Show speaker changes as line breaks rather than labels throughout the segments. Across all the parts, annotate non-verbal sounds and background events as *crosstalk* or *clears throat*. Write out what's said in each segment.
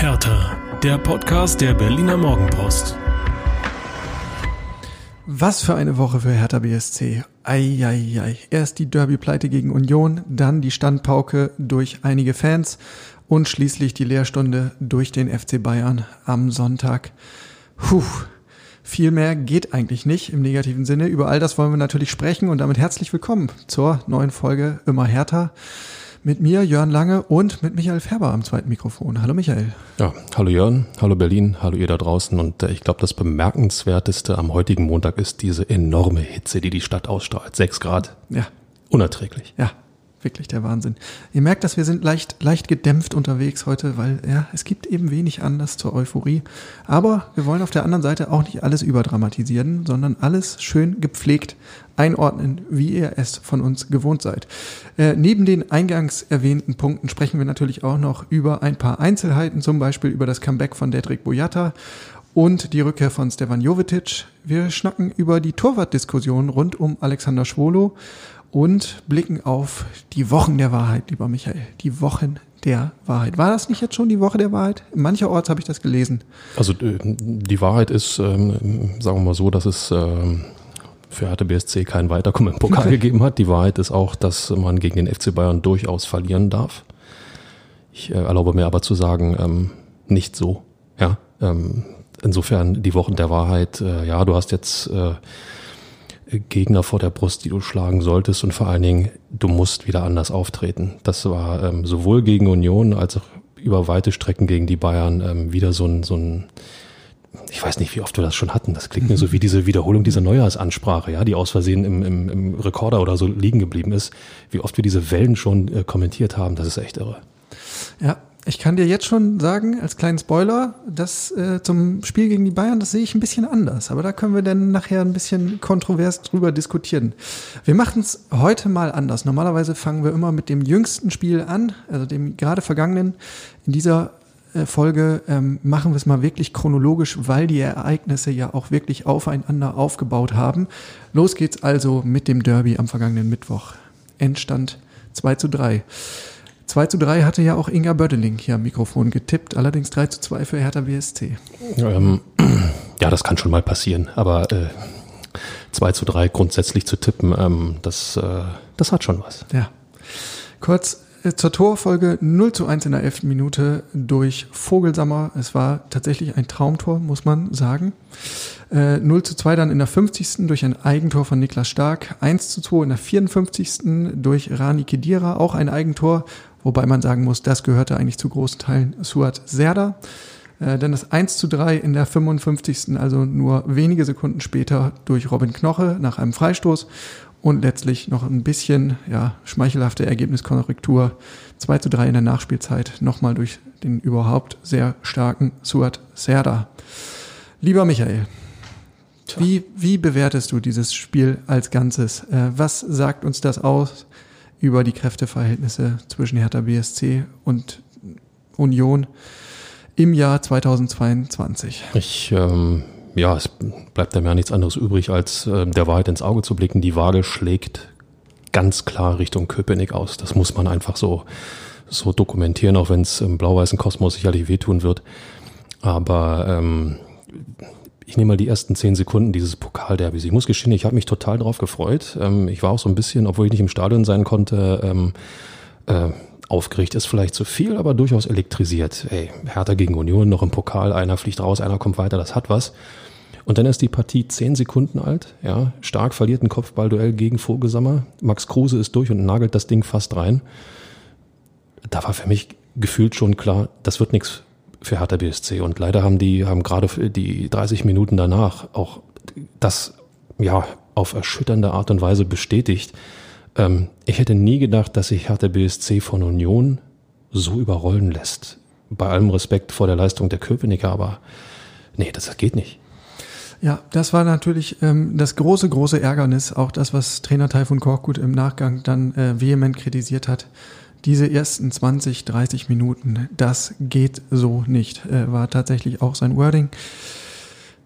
Hertha, der Podcast der Berliner Morgenpost.
Was für eine Woche für Hertha BSC. Eieiei. Erst die Derby-Pleite gegen Union, dann die Standpauke durch einige Fans und schließlich die Lehrstunde durch den FC Bayern am Sonntag. Puh. Viel mehr geht eigentlich nicht im negativen Sinne. Über all das wollen wir natürlich sprechen und damit herzlich willkommen zur neuen Folge Immer Hertha. Mit mir, Jörn Lange und mit Michael Färber am zweiten Mikrofon. Hallo Michael.
Ja, hallo Jörn, hallo Berlin, hallo ihr da draußen. Und äh, ich glaube, das Bemerkenswerteste am heutigen Montag ist diese enorme Hitze, die die Stadt ausstrahlt. Sechs Grad.
Ja.
Unerträglich.
Ja, wirklich der Wahnsinn. Ihr merkt, dass wir sind leicht, leicht gedämpft unterwegs heute, weil ja, es gibt eben wenig Anlass zur Euphorie. Aber wir wollen auf der anderen Seite auch nicht alles überdramatisieren, sondern alles schön gepflegt einordnen, wie ihr es von uns gewohnt seid. Äh, neben den eingangs erwähnten Punkten sprechen wir natürlich auch noch über ein paar Einzelheiten, zum Beispiel über das Comeback von Dedrick Boyata und die Rückkehr von Stefan Jovetic. Wir schnacken über die Torwartdiskussion rund um Alexander Schwolo und blicken auf die Wochen der Wahrheit, lieber Michael. Die Wochen der Wahrheit. War das nicht jetzt schon die Woche der Wahrheit? Mancherorts habe ich das gelesen.
Also äh, die Wahrheit ist, ähm, sagen wir mal so, dass es ähm, für Hertha BSC kein Weiterkommen im Pokal gegeben hat. Die Wahrheit ist auch, dass man gegen den FC Bayern durchaus verlieren darf. Ich äh, erlaube mir aber zu sagen, ähm, nicht so. Ja, insofern die Wochen der Wahrheit. Äh, ja, du hast jetzt äh, Gegner vor der Brust, die du schlagen solltest und vor allen Dingen, du musst wieder anders auftreten. Das war ähm, sowohl gegen Union als auch über weite Strecken gegen die Bayern ähm, wieder so ein, so ein, ich weiß nicht, wie oft wir das schon hatten. Das klingt mir so wie diese Wiederholung dieser Neujahrsansprache, ja, die aus Versehen im, im, im Rekorder oder so liegen geblieben ist. Wie oft wir diese Wellen schon äh, kommentiert haben, das ist echt irre.
Ja, ich kann dir jetzt schon sagen, als kleinen Spoiler, dass äh, zum Spiel gegen die Bayern, das sehe ich ein bisschen anders. Aber da können wir dann nachher ein bisschen kontrovers drüber diskutieren. Wir machen es heute mal anders. Normalerweise fangen wir immer mit dem jüngsten Spiel an, also dem gerade vergangenen. In dieser äh, Folge ähm, machen wir es mal wirklich chronologisch, weil die Ereignisse ja auch wirklich aufeinander aufgebaut haben. Los geht's also mit dem Derby am vergangenen Mittwoch. Endstand 2 zu 3. 2 zu 3 hatte ja auch Inga Bödeling hier am Mikrofon getippt, allerdings 3 zu 2 für Hertha BSC.
Ähm, *clears throat* ja, das kann schon mal passieren, aber äh, 2 zu 3 grundsätzlich zu tippen, ähm, das, äh, das hat schon was.
Ja. Kurz äh, zur Torfolge 0 zu 1 in der 11. Minute durch Vogelsammer. Es war tatsächlich ein Traumtor, muss man sagen. Äh, 0 zu 2 dann in der 50. durch ein Eigentor von Niklas Stark. 1 zu 2 in der 54. durch Rani Kedira, auch ein Eigentor. Wobei man sagen muss, das gehörte eigentlich zu großen Teilen Suat Serda. Äh, dann das 1 zu 3 in der 55. also nur wenige Sekunden später durch Robin Knoche nach einem Freistoß. Und letztlich noch ein bisschen ja, schmeichelhafte Ergebniskorrektur. 2 zu 3 in der Nachspielzeit, nochmal durch den überhaupt sehr starken Suat Serda. Lieber Michael, wie, wie bewertest du dieses Spiel als Ganzes? Äh, was sagt uns das aus über die Kräfteverhältnisse zwischen Hertha BSC und Union im Jahr 2022?
Ich, ähm, ja, es bleibt einem ja nichts anderes übrig, als äh, der Wahrheit ins Auge zu blicken. Die Waage schlägt ganz klar Richtung Köpenick aus. Das muss man einfach so, so dokumentieren, auch wenn es im blau-weißen Kosmos sicherlich wehtun wird. Aber ähm, ich nehme mal die ersten zehn Sekunden dieses Pokalderbys. Ich muss gestehen, ich habe mich total drauf gefreut. Ähm, ich war auch so ein bisschen, obwohl ich nicht im Stadion sein konnte, ähm, äh, aufgeregt ist vielleicht zu viel, aber durchaus elektrisiert. Ey, Hertha gegen Union, noch im Pokal, einer fliegt raus, einer kommt weiter, das hat was. Und dann ist die Partie zehn Sekunden alt, ja, stark verliert ein Kopfballduell gegen Vogelsammer. Max Kruse ist durch und nagelt das Ding fast rein. Da war für mich gefühlt schon klar, das wird nichts für Hertha BSC. Und leider haben die, haben gerade die 30 Minuten danach auch das, ja, auf erschütternde Art und Weise bestätigt. Ähm, ich hätte nie gedacht, dass sich Hertha BSC von Union so überrollen lässt. Bei allem Respekt vor der Leistung der Köpenicker, aber nee, das geht nicht.
Ja, das war natürlich ähm, das große, große Ärgernis, auch das, was Trainer Taifun Korkut im Nachgang dann äh, vehement kritisiert hat diese ersten 20, 30 Minuten, das geht so nicht, äh, war tatsächlich auch sein Wording.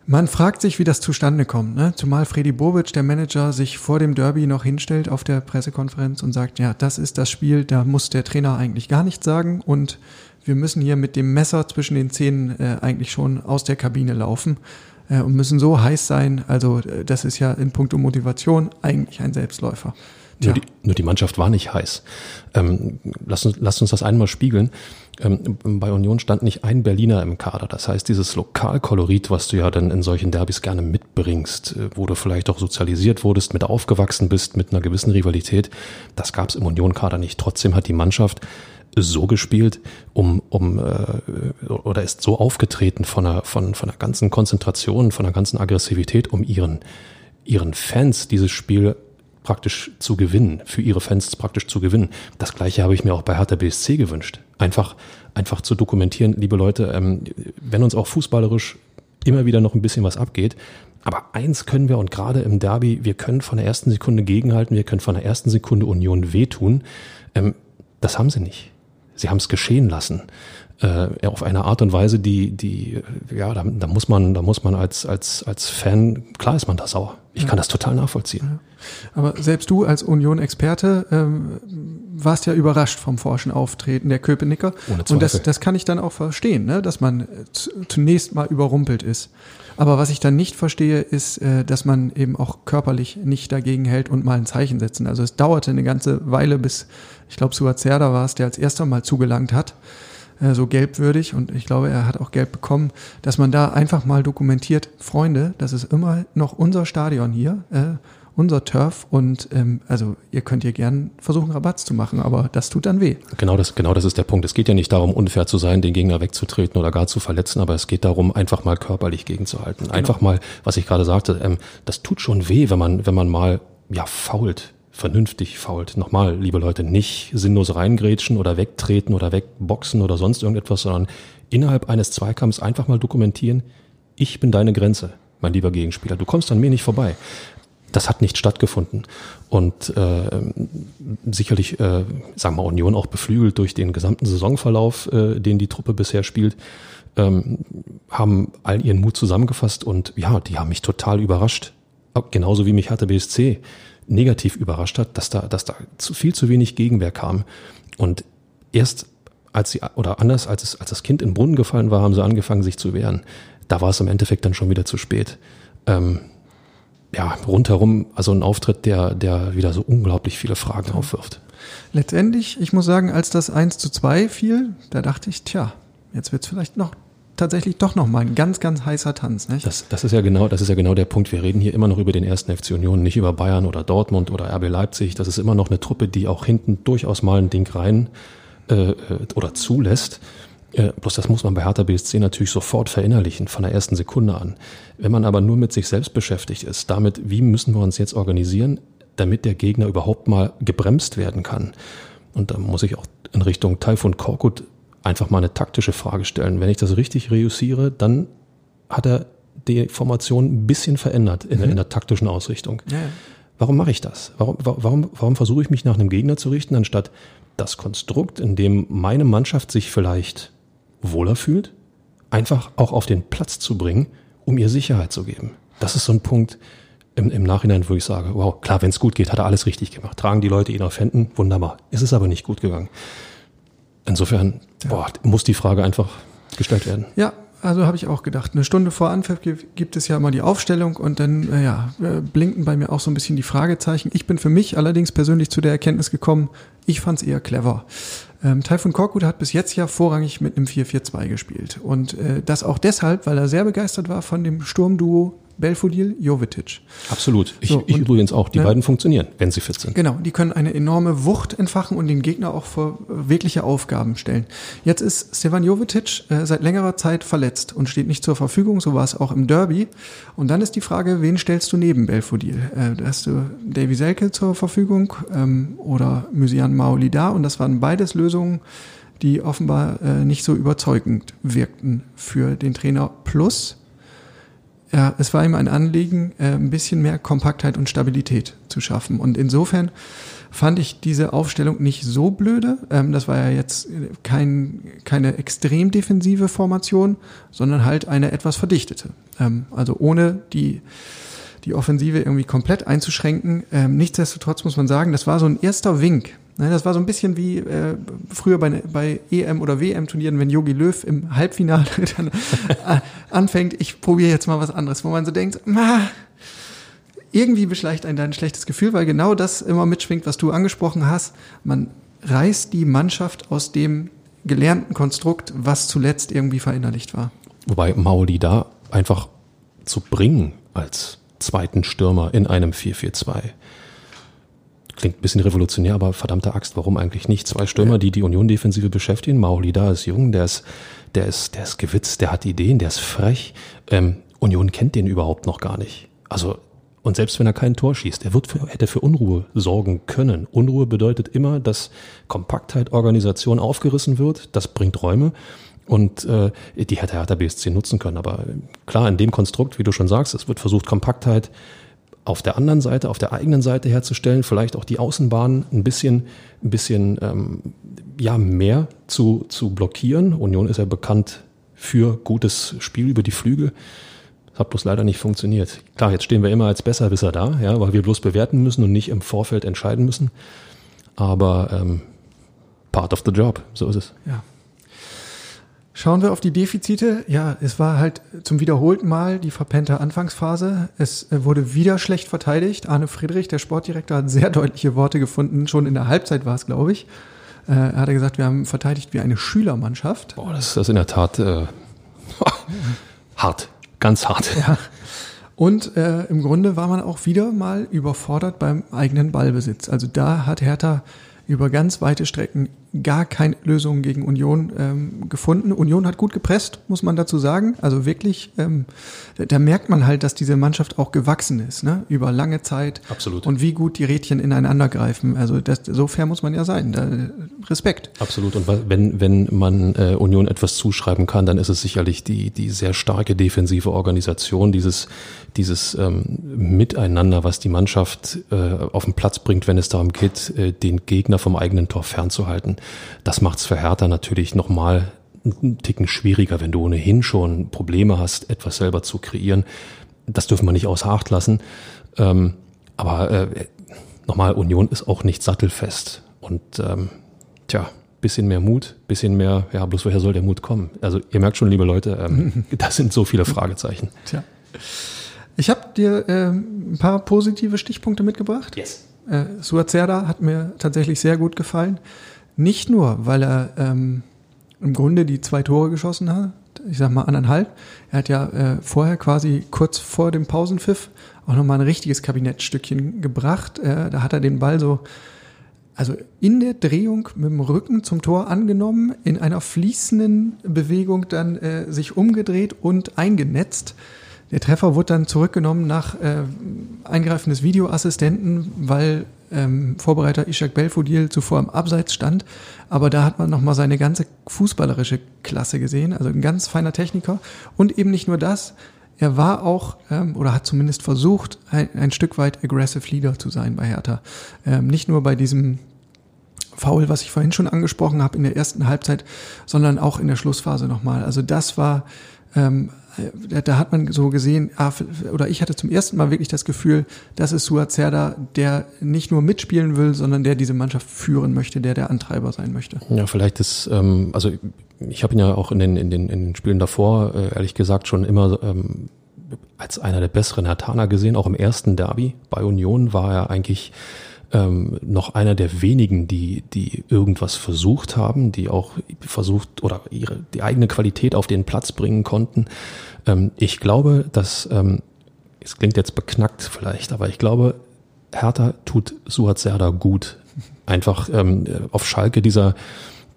Man fragt sich, wie das zustande kommt, ne? zumal Freddy Bobic, der Manager, sich vor dem Derby noch hinstellt auf der Pressekonferenz und sagt, ja, das ist das Spiel, da muss der Trainer eigentlich gar nichts sagen und wir müssen hier mit dem Messer zwischen den Zähnen äh, eigentlich schon aus der Kabine laufen äh, und müssen so heiß sein. Also äh, das ist ja in puncto Motivation eigentlich ein Selbstläufer.
Nur, die, nur die Mannschaft war nicht heiß. Ähm, lass, uns, lass uns das einmal spiegeln. Ähm, bei Union stand nicht ein Berliner im Kader. Das heißt, dieses Lokalkolorit, was du ja dann in solchen Derbys gerne mitbringst, äh, wo du vielleicht auch sozialisiert wurdest, mit aufgewachsen bist, mit einer gewissen Rivalität, das gab es im Union-Kader nicht. Trotzdem hat die Mannschaft so gespielt, um, um äh, oder ist so aufgetreten von einer, von, von einer ganzen Konzentration, von einer ganzen Aggressivität, um ihren, ihren Fans dieses Spiel praktisch zu gewinnen, für ihre Fans praktisch zu gewinnen. Das gleiche habe ich mir auch bei Hertha BSC gewünscht. Einfach, einfach zu dokumentieren, liebe Leute, ähm, wenn uns auch fußballerisch immer wieder noch ein bisschen was abgeht, aber eins können wir und gerade im Derby, wir können von der ersten Sekunde gegenhalten, wir können von der ersten Sekunde Union wehtun. Ähm, das haben sie nicht. Sie haben es geschehen lassen äh, auf eine Art und Weise, die, die, ja, da, da muss man, da muss man als, als, als Fan, klar ist man da sauer. Ich ja. kann das total nachvollziehen.
Aber selbst du als Union-Experte ähm, warst ja überrascht vom forschen Auftreten der Köpenicker. Ohne Zweifel. Und das, das kann ich dann auch verstehen, ne? dass man zunächst mal überrumpelt ist. Aber was ich dann nicht verstehe, ist, äh, dass man eben auch körperlich nicht dagegen hält und mal ein Zeichen setzen. Also es dauerte eine ganze Weile, bis, ich glaube, Suazerda war es, der als erster mal zugelangt hat äh, so gelbwürdig und ich glaube, er hat auch Gelb bekommen, dass man da einfach mal dokumentiert, Freunde, das ist immer noch unser Stadion hier, äh, unser Turf und ähm, also ihr könnt hier gern versuchen, Rabatz zu machen, aber das tut dann weh.
Genau das, genau das ist der Punkt. Es geht ja nicht darum, unfair zu sein, den Gegner wegzutreten oder gar zu verletzen, aber es geht darum, einfach mal körperlich gegenzuhalten. Genau. Einfach mal, was ich gerade sagte, ähm, das tut schon weh, wenn man, wenn man mal ja fault vernünftig fault. Nochmal, liebe Leute, nicht sinnlos reingrätschen oder wegtreten oder wegboxen oder sonst irgendetwas, sondern innerhalb eines Zweikampfs einfach mal dokumentieren, ich bin deine Grenze, mein lieber Gegenspieler. Du kommst an mir nicht vorbei. Das hat nicht stattgefunden. Und äh, sicherlich, äh, sagen wir Union auch beflügelt durch den gesamten Saisonverlauf, äh, den die Truppe bisher spielt, ähm, haben all ihren Mut zusammengefasst und ja, die haben mich total überrascht. Genauso wie mich hatte BSC negativ überrascht hat, dass da, dass da zu viel zu wenig Gegenwehr kam. Und erst als sie, oder anders, als es, als das Kind in den Brunnen gefallen war, haben sie angefangen, sich zu wehren. Da war es im Endeffekt dann schon wieder zu spät. Ähm, ja, rundherum, also ein Auftritt, der, der wieder so unglaublich viele Fragen aufwirft.
Letztendlich, ich muss sagen, als das 1 zu 2 fiel, da dachte ich, tja, jetzt wird es vielleicht noch tatsächlich doch nochmal ein ganz, ganz heißer Tanz. Nicht?
Das, das, ist ja genau, das ist ja genau der Punkt. Wir reden hier immer noch über den ersten FC Union, nicht über Bayern oder Dortmund oder RB Leipzig. Das ist immer noch eine Truppe, die auch hinten durchaus mal ein Ding rein äh, äh, oder zulässt. Äh, bloß das muss man bei Hertha BSC natürlich sofort verinnerlichen, von der ersten Sekunde an. Wenn man aber nur mit sich selbst beschäftigt ist, damit, wie müssen wir uns jetzt organisieren, damit der Gegner überhaupt mal gebremst werden kann. Und da muss ich auch in Richtung Taifun Korkut einfach mal eine taktische Frage stellen. Wenn ich das richtig reüssiere, dann hat er die Formation ein bisschen verändert in, mhm. in der taktischen Ausrichtung. Ja. Warum mache ich das? Warum, warum, warum versuche ich mich nach einem Gegner zu richten, anstatt das Konstrukt, in dem meine Mannschaft sich vielleicht wohler fühlt, einfach auch auf den Platz zu bringen, um ihr Sicherheit zu geben? Das ist so ein Punkt im, im Nachhinein, wo ich sage, wow, klar, wenn es gut geht, hat er alles richtig gemacht. Tragen die Leute ihn auf Händen, wunderbar. Ist es aber nicht gut gegangen. Insofern ja. boah, muss die Frage einfach gestellt werden.
Ja, also habe ich auch gedacht. Eine Stunde vor Anpfiff gibt es ja immer die Aufstellung und dann äh, ja, äh, blinken bei mir auch so ein bisschen die Fragezeichen. Ich bin für mich allerdings persönlich zu der Erkenntnis gekommen, ich fand es eher clever. Ähm, Taifun Korkut hat bis jetzt ja vorrangig mit einem 4-4-2 gespielt. Und äh, das auch deshalb, weil er sehr begeistert war von dem Sturmduo Belfodil, Jovetic.
Absolut. Ich, so, ich übrigens auch. Die ne, beiden funktionieren, wenn sie fit sind.
Genau, die können eine enorme Wucht entfachen und den Gegner auch vor äh, wirkliche Aufgaben stellen. Jetzt ist Stevan Jovetic äh, seit längerer Zeit verletzt und steht nicht zur Verfügung, so war es auch im Derby. Und dann ist die Frage, wen stellst du neben Belfodil? Äh, hast du Davy Selke zur Verfügung ähm, oder Mysian Maoli da? Und das waren beides Lösungen, die offenbar äh, nicht so überzeugend wirkten für den Trainer. Plus, ja, es war ihm ein Anliegen, äh, ein bisschen mehr Kompaktheit und Stabilität zu schaffen. Und insofern fand ich diese Aufstellung nicht so blöde. Ähm, das war ja jetzt kein, keine extrem defensive Formation, sondern halt eine etwas verdichtete. Ähm, also ohne die, die Offensive irgendwie komplett einzuschränken. Ähm, nichtsdestotrotz muss man sagen, das war so ein erster Wink das war so ein bisschen wie äh, früher bei, bei EM- oder WM-Turnieren, wenn Yogi Löw im Halbfinale *laughs* dann äh, anfängt, ich probiere jetzt mal was anderes, wo man so denkt, ah, irgendwie beschleicht einen da ein schlechtes Gefühl, weil genau das immer mitschwingt, was du angesprochen hast. Man reißt die Mannschaft aus dem gelernten Konstrukt, was zuletzt irgendwie verinnerlicht war.
Wobei Mauli da einfach zu bringen als zweiten Stürmer in einem 4-4-2 klingt ein bisschen revolutionär, aber verdammte Axt, warum eigentlich nicht? Zwei Stürmer, die die Union-Defensive beschäftigen. Mauli da ist jung, der ist, der ist, der ist gewitzt, der hat Ideen, der ist frech. Ähm, Union kennt den überhaupt noch gar nicht. Also, und selbst wenn er kein Tor schießt, er wird für, hätte für Unruhe sorgen können. Unruhe bedeutet immer, dass Kompaktheit, Organisation aufgerissen wird. Das bringt Räume. Und äh, die hätte Hertha BSC nutzen können. Aber klar, in dem Konstrukt, wie du schon sagst, es wird versucht, Kompaktheit, auf der anderen Seite, auf der eigenen Seite herzustellen, vielleicht auch die Außenbahn ein bisschen, ein bisschen ähm, ja, mehr zu, zu blockieren. Union ist ja bekannt für gutes Spiel über die Flügel. Das hat bloß leider nicht funktioniert. Klar, jetzt stehen wir immer als Besserwisser da, ja, weil wir bloß bewerten müssen und nicht im Vorfeld entscheiden müssen. Aber ähm, part of the job, so ist es.
Ja. Schauen wir auf die Defizite. Ja, es war halt zum wiederholten Mal die verpennte Anfangsphase. Es äh, wurde wieder schlecht verteidigt. Arne Friedrich, der Sportdirektor, hat sehr *laughs* deutliche Worte gefunden. Schon in der Halbzeit war es, glaube ich. Äh, er hatte gesagt, wir haben verteidigt wie eine Schülermannschaft.
Boah, das ist in der Tat äh, *laughs* hart, ganz hart.
Ja. Und äh, im Grunde war man auch wieder mal überfordert beim eigenen Ballbesitz. Also da hat Hertha über ganz weite Strecken gar keine Lösung gegen Union ähm, gefunden. Union hat gut gepresst, muss man dazu sagen. Also wirklich, ähm, da, da, merkt man halt, dass diese Mannschaft auch gewachsen ist, ne? über lange Zeit.
Absolut.
Und wie gut die Rädchen ineinander greifen. Also das, so fair muss man ja sein. Da, Respekt.
Absolut. Und wenn, wenn man äh, Union etwas zuschreiben kann, dann ist es sicherlich die, die sehr starke defensive Organisation, dieses, dieses ähm, Miteinander, was die Mannschaft äh, auf den Platz bringt, wenn es darum geht, äh, den Gegner vom eigenen Tor fernzuhalten. Das macht es für Hertha natürlich nochmal einen Ticken schwieriger, wenn du ohnehin schon Probleme hast, etwas selber zu kreieren. Das dürfen wir nicht außer Acht lassen. Ähm, aber äh, nochmal, Union ist auch nicht sattelfest. Und ähm, tja, bisschen mehr Mut, bisschen mehr, ja, bloß woher soll der Mut kommen? Also ihr merkt schon, liebe Leute, ähm, *laughs* das sind so viele Fragezeichen.
Tja. Ich habe dir äh, ein paar positive Stichpunkte mitgebracht.
Yes.
Äh, Suazerda hat mir tatsächlich sehr gut gefallen. Nicht nur, weil er ähm, im Grunde die zwei Tore geschossen hat, ich sag mal anderthalb. Er hat ja äh, vorher quasi kurz vor dem Pausenpfiff auch nochmal ein richtiges Kabinettstückchen gebracht. Äh, da hat er den Ball so, also in der Drehung mit dem Rücken zum Tor angenommen, in einer fließenden Bewegung dann äh, sich umgedreht und eingenetzt. Der Treffer wurde dann zurückgenommen nach äh, Eingreifen des Videoassistenten, weil ähm, Vorbereiter Ishak Belfodil zuvor im Abseits stand. Aber da hat man nochmal seine ganze fußballerische Klasse gesehen. Also ein ganz feiner Techniker. Und eben nicht nur das, er war auch ähm, oder hat zumindest versucht, ein, ein Stück weit aggressive Leader zu sein bei Hertha. Ähm, nicht nur bei diesem Foul, was ich vorhin schon angesprochen habe in der ersten Halbzeit, sondern auch in der Schlussphase nochmal. Also das war ähm, da hat man so gesehen, ah, oder ich hatte zum ersten Mal wirklich das Gefühl, das ist Suazerda, der nicht nur mitspielen will, sondern der diese Mannschaft führen möchte, der der Antreiber sein möchte.
Ja, vielleicht ist, ähm, also ich habe ihn ja auch in den, in den, in den Spielen davor, äh, ehrlich gesagt, schon immer ähm, als einer der besseren Hertaner gesehen, auch im ersten Derby bei Union war er eigentlich ähm, noch einer der wenigen, die, die irgendwas versucht haben, die auch versucht oder ihre, die eigene Qualität auf den Platz bringen konnten. Ähm, ich glaube, dass, ähm, es klingt jetzt beknackt vielleicht, aber ich glaube, Hertha tut Suat Serda gut. Einfach ähm, auf Schalke dieser,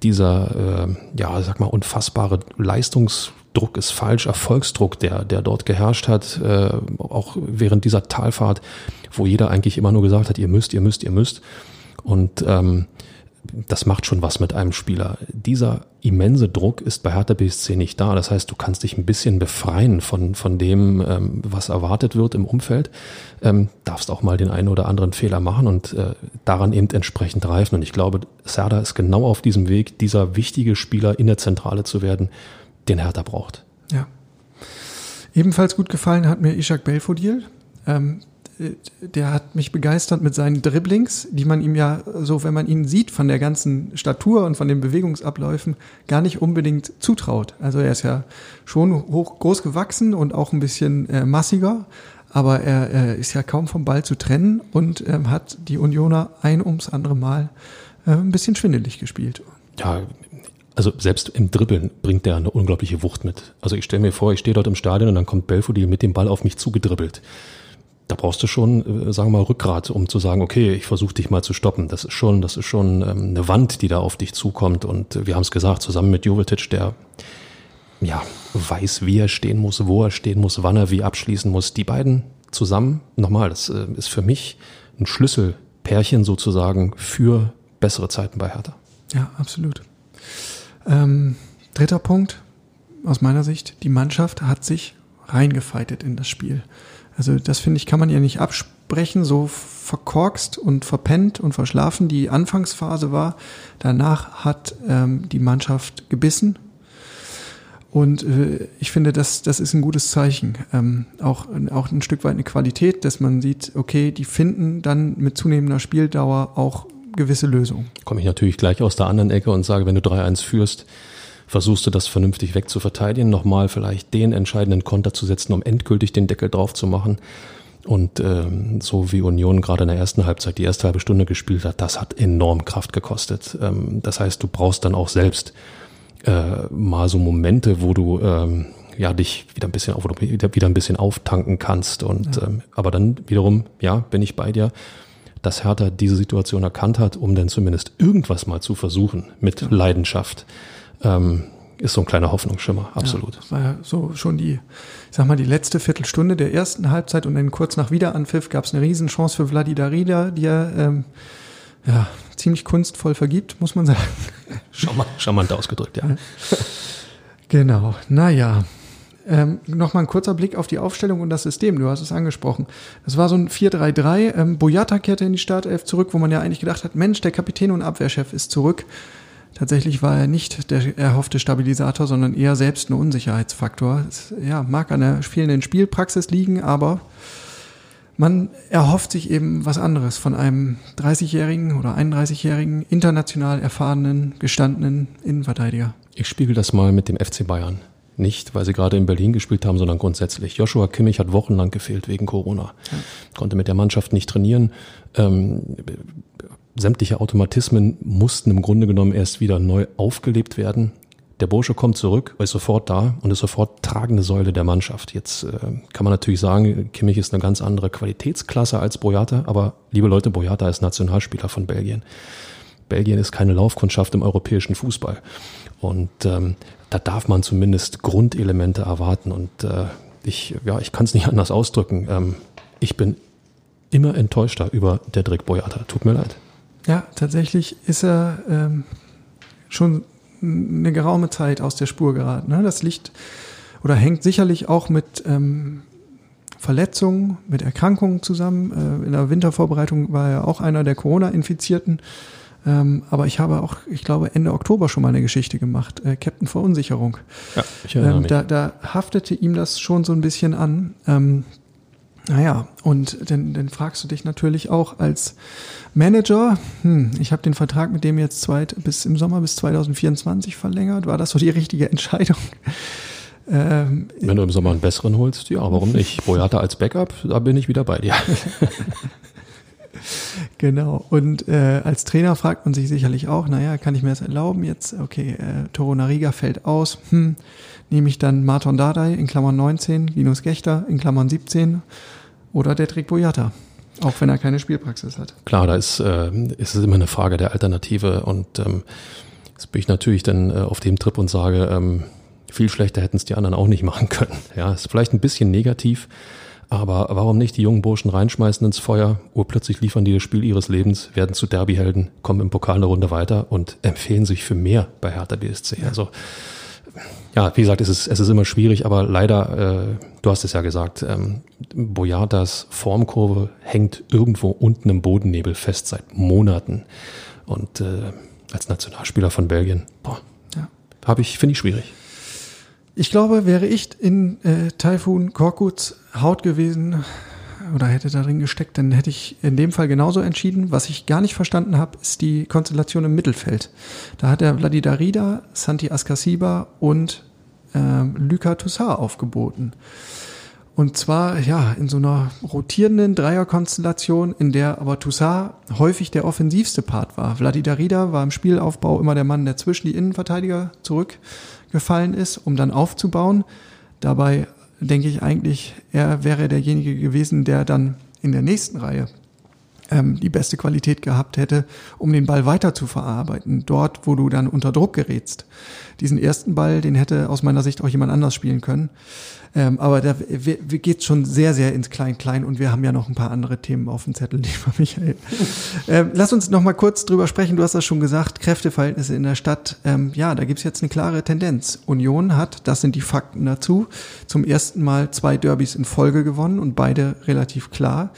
dieser, äh, ja, sag mal, unfassbare Leistungsdruck ist falsch, Erfolgsdruck, der, der dort geherrscht hat, äh, auch während dieser Talfahrt, wo jeder eigentlich immer nur gesagt hat, ihr müsst, ihr müsst, ihr müsst. Und ähm, das macht schon was mit einem Spieler. Dieser immense Druck ist bei Hertha BSC nicht da. Das heißt, du kannst dich ein bisschen befreien von, von dem, ähm, was erwartet wird im Umfeld. Ähm, darfst auch mal den einen oder anderen Fehler machen und äh, daran eben entsprechend reifen. Und ich glaube, Serda ist genau auf diesem Weg, dieser wichtige Spieler in der Zentrale zu werden, den Hertha braucht.
Ja. Ebenfalls gut gefallen hat mir Ishak Belfodil. Ähm, äh, der hat mich begeistert mit seinen Dribblings, die man ihm ja so, wenn man ihn sieht von der ganzen Statur und von den Bewegungsabläufen, gar nicht unbedingt zutraut. Also er ist ja schon hoch groß gewachsen und auch ein bisschen äh, massiger, aber er, er ist ja kaum vom Ball zu trennen und ähm, hat die Unioner ein ums andere Mal äh, ein bisschen schwindelig gespielt.
Ja, also selbst im Dribbeln bringt der eine unglaubliche Wucht mit. Also ich stelle mir vor, ich stehe dort im Stadion und dann kommt Belfodil mit dem Ball auf mich zugedribbelt. Da brauchst du schon, äh, sagen wir mal, Rückgrat, um zu sagen, okay, ich versuche dich mal zu stoppen. Das ist schon, das ist schon ähm, eine Wand, die da auf dich zukommt. Und äh, wir haben es gesagt, zusammen mit Jovetic, der ja weiß, wie er stehen muss, wo er stehen muss, wann er wie abschließen muss. Die beiden zusammen, nochmal, das äh, ist für mich ein Schlüsselpärchen sozusagen für bessere Zeiten bei Hertha.
Ja, absolut. Ähm, dritter Punkt aus meiner Sicht, die Mannschaft hat sich reingefeitet in das Spiel. Also das finde ich, kann man ja nicht absprechen, so verkorkst und verpennt und verschlafen die Anfangsphase war. Danach hat ähm, die Mannschaft gebissen. Und äh, ich finde, das, das ist ein gutes Zeichen. Ähm, auch, auch ein Stück weit eine Qualität, dass man sieht, okay, die finden dann mit zunehmender Spieldauer auch gewisse Lösung.
Komme ich natürlich gleich aus der anderen Ecke und sage, wenn du 3-1 führst, versuchst du das vernünftig wegzuverteidigen, nochmal vielleicht den entscheidenden Konter zu setzen, um endgültig den Deckel drauf zu machen. Und ähm, so wie Union gerade in der ersten Halbzeit die erste halbe Stunde gespielt hat, das hat enorm Kraft gekostet. Ähm, das heißt, du brauchst dann auch selbst äh, mal so Momente, wo du ähm, ja dich wieder ein bisschen auf, wieder, ein bisschen auftanken kannst. Und ja. ähm, aber dann wiederum, ja, bin ich bei dir dass Hertha diese Situation erkannt hat, um dann zumindest irgendwas mal zu versuchen mit ja. Leidenschaft. Ähm, ist so ein kleiner Hoffnungsschimmer, absolut.
Ja, das war ja so schon die, ich sag mal, die letzte Viertelstunde der ersten Halbzeit und dann kurz nach Wiederanpfiff gab es eine Riesenchance für Vladi Darida, die er ähm, ja, ziemlich kunstvoll vergibt, muss man sagen.
Charmant, charmant ausgedrückt, ja. *laughs*
Genau, naja. Ähm, Nochmal ein kurzer Blick auf die Aufstellung und das System. Du hast es angesprochen. Das war so ein 4-3-3. Ähm, Boyata kehrte in die Startelf zurück, wo man ja eigentlich gedacht hat, Mensch, der Kapitän und Abwehrchef ist zurück. Tatsächlich war er nicht der erhoffte Stabilisator, sondern eher selbst ein Unsicherheitsfaktor. Es, ja, mag an der fehlenden Spielpraxis liegen, aber man erhofft sich eben was anderes von einem 30-jährigen oder 31-jährigen international erfahrenen, gestandenen Innenverteidiger.
Ich spiegel das mal mit dem FC Bayern. Nicht, weil sie gerade in Berlin gespielt haben, sondern grundsätzlich. Joshua Kimmich hat wochenlang gefehlt wegen Corona. Ja. Konnte mit der Mannschaft nicht trainieren. Ähm, sämtliche Automatismen mussten im Grunde genommen erst wieder neu aufgelebt werden. Der Bursche kommt zurück, ist sofort da und ist sofort tragende Säule der Mannschaft. Jetzt äh, kann man natürlich sagen, Kimmich ist eine ganz andere Qualitätsklasse als Boyata, aber liebe Leute, Boyata ist Nationalspieler von Belgien. Belgien ist keine Laufkundschaft im europäischen Fußball. Und ähm, da darf man zumindest Grundelemente erwarten. Und äh, ich, ja, ich kann es nicht *laughs* anders ausdrücken. Ähm, ich bin immer enttäuschter über Dedrick Boyata. Tut mir leid.
Ja, tatsächlich ist er ähm, schon eine geraume Zeit aus der Spur geraten. Ne? Das liegt oder hängt sicherlich auch mit ähm, Verletzungen, mit Erkrankungen zusammen. Äh, in der Wintervorbereitung war er auch einer der Corona-Infizierten. Ähm, aber ich habe auch, ich glaube, Ende Oktober schon mal eine Geschichte gemacht, äh, Captain Verunsicherung. Ja, ich erinnere ähm, mich. Da, da haftete ihm das schon so ein bisschen an. Ähm, naja, und dann, dann fragst du dich natürlich auch als Manager, hm, ich habe den Vertrag mit dem jetzt zweit, bis im Sommer bis 2024 verlängert. War das so die richtige Entscheidung? *laughs*
Ähm, Wenn du im Sommer einen besseren holst, ja, warum nicht? Boyata als Backup, da bin ich wieder bei dir. *laughs* *laughs*
Genau. Und äh, als Trainer fragt man sich sicherlich auch, naja, kann ich mir das erlauben jetzt? Okay, äh, Toro Nariga fällt aus. Hm, nehme ich dann Marton Dardai in Klammern 19, Linus Gechter in Klammern 17 oder Detrick Boyata? Auch wenn er keine Spielpraxis hat.
Klar, da ist, äh, ist es immer eine Frage der Alternative und ähm, jetzt bin ich natürlich dann äh, auf dem Trip und sage, ähm, viel schlechter hätten es die anderen auch nicht machen können. Ja, ist vielleicht ein bisschen negativ, aber warum nicht die jungen Burschen reinschmeißen ins Feuer? Urplötzlich liefern die das Spiel ihres Lebens, werden zu Derbyhelden, kommen im Pokal eine Runde weiter und empfehlen sich für mehr bei Hertha BSC. Ja. Also ja, wie gesagt, es ist, es ist immer schwierig, aber leider, äh, du hast es ja gesagt, ähm, Boyatas Formkurve hängt irgendwo unten im Bodennebel fest seit Monaten. Und äh, als Nationalspieler von Belgien, boah, ja. habe ich, finde ich schwierig.
Ich glaube, wäre ich in äh, Taifun Korkuts Haut gewesen, oder hätte da drin gesteckt, dann hätte ich in dem Fall genauso entschieden. Was ich gar nicht verstanden habe, ist die Konstellation im Mittelfeld. Da hat er Vladi Darida, Santi Askasiba und ähm, Luka Toussaint aufgeboten. Und zwar, ja, in so einer rotierenden Dreierkonstellation, in der aber Toussaint häufig der offensivste Part war. Vladi Darida war im Spielaufbau immer der Mann, der zwischen die Innenverteidiger zurückgefallen ist, um dann aufzubauen. Dabei denke ich eigentlich, er wäre derjenige gewesen, der dann in der nächsten Reihe ähm, die beste Qualität gehabt hätte, um den Ball weiter zu verarbeiten, dort, wo du dann unter Druck gerätst. Diesen ersten Ball, den hätte aus meiner Sicht auch jemand anders spielen können. Ähm, aber da geht schon sehr, sehr ins Klein-Klein und wir haben ja noch ein paar andere Themen auf dem Zettel, lieber Michael. *laughs* ähm, lass uns noch mal kurz drüber sprechen. Du hast das schon gesagt, Kräfteverhältnisse in der Stadt. Ähm, ja, da gibt's jetzt eine klare Tendenz. Union hat, das sind die Fakten dazu, zum ersten Mal zwei Derbys in Folge gewonnen und beide relativ klar.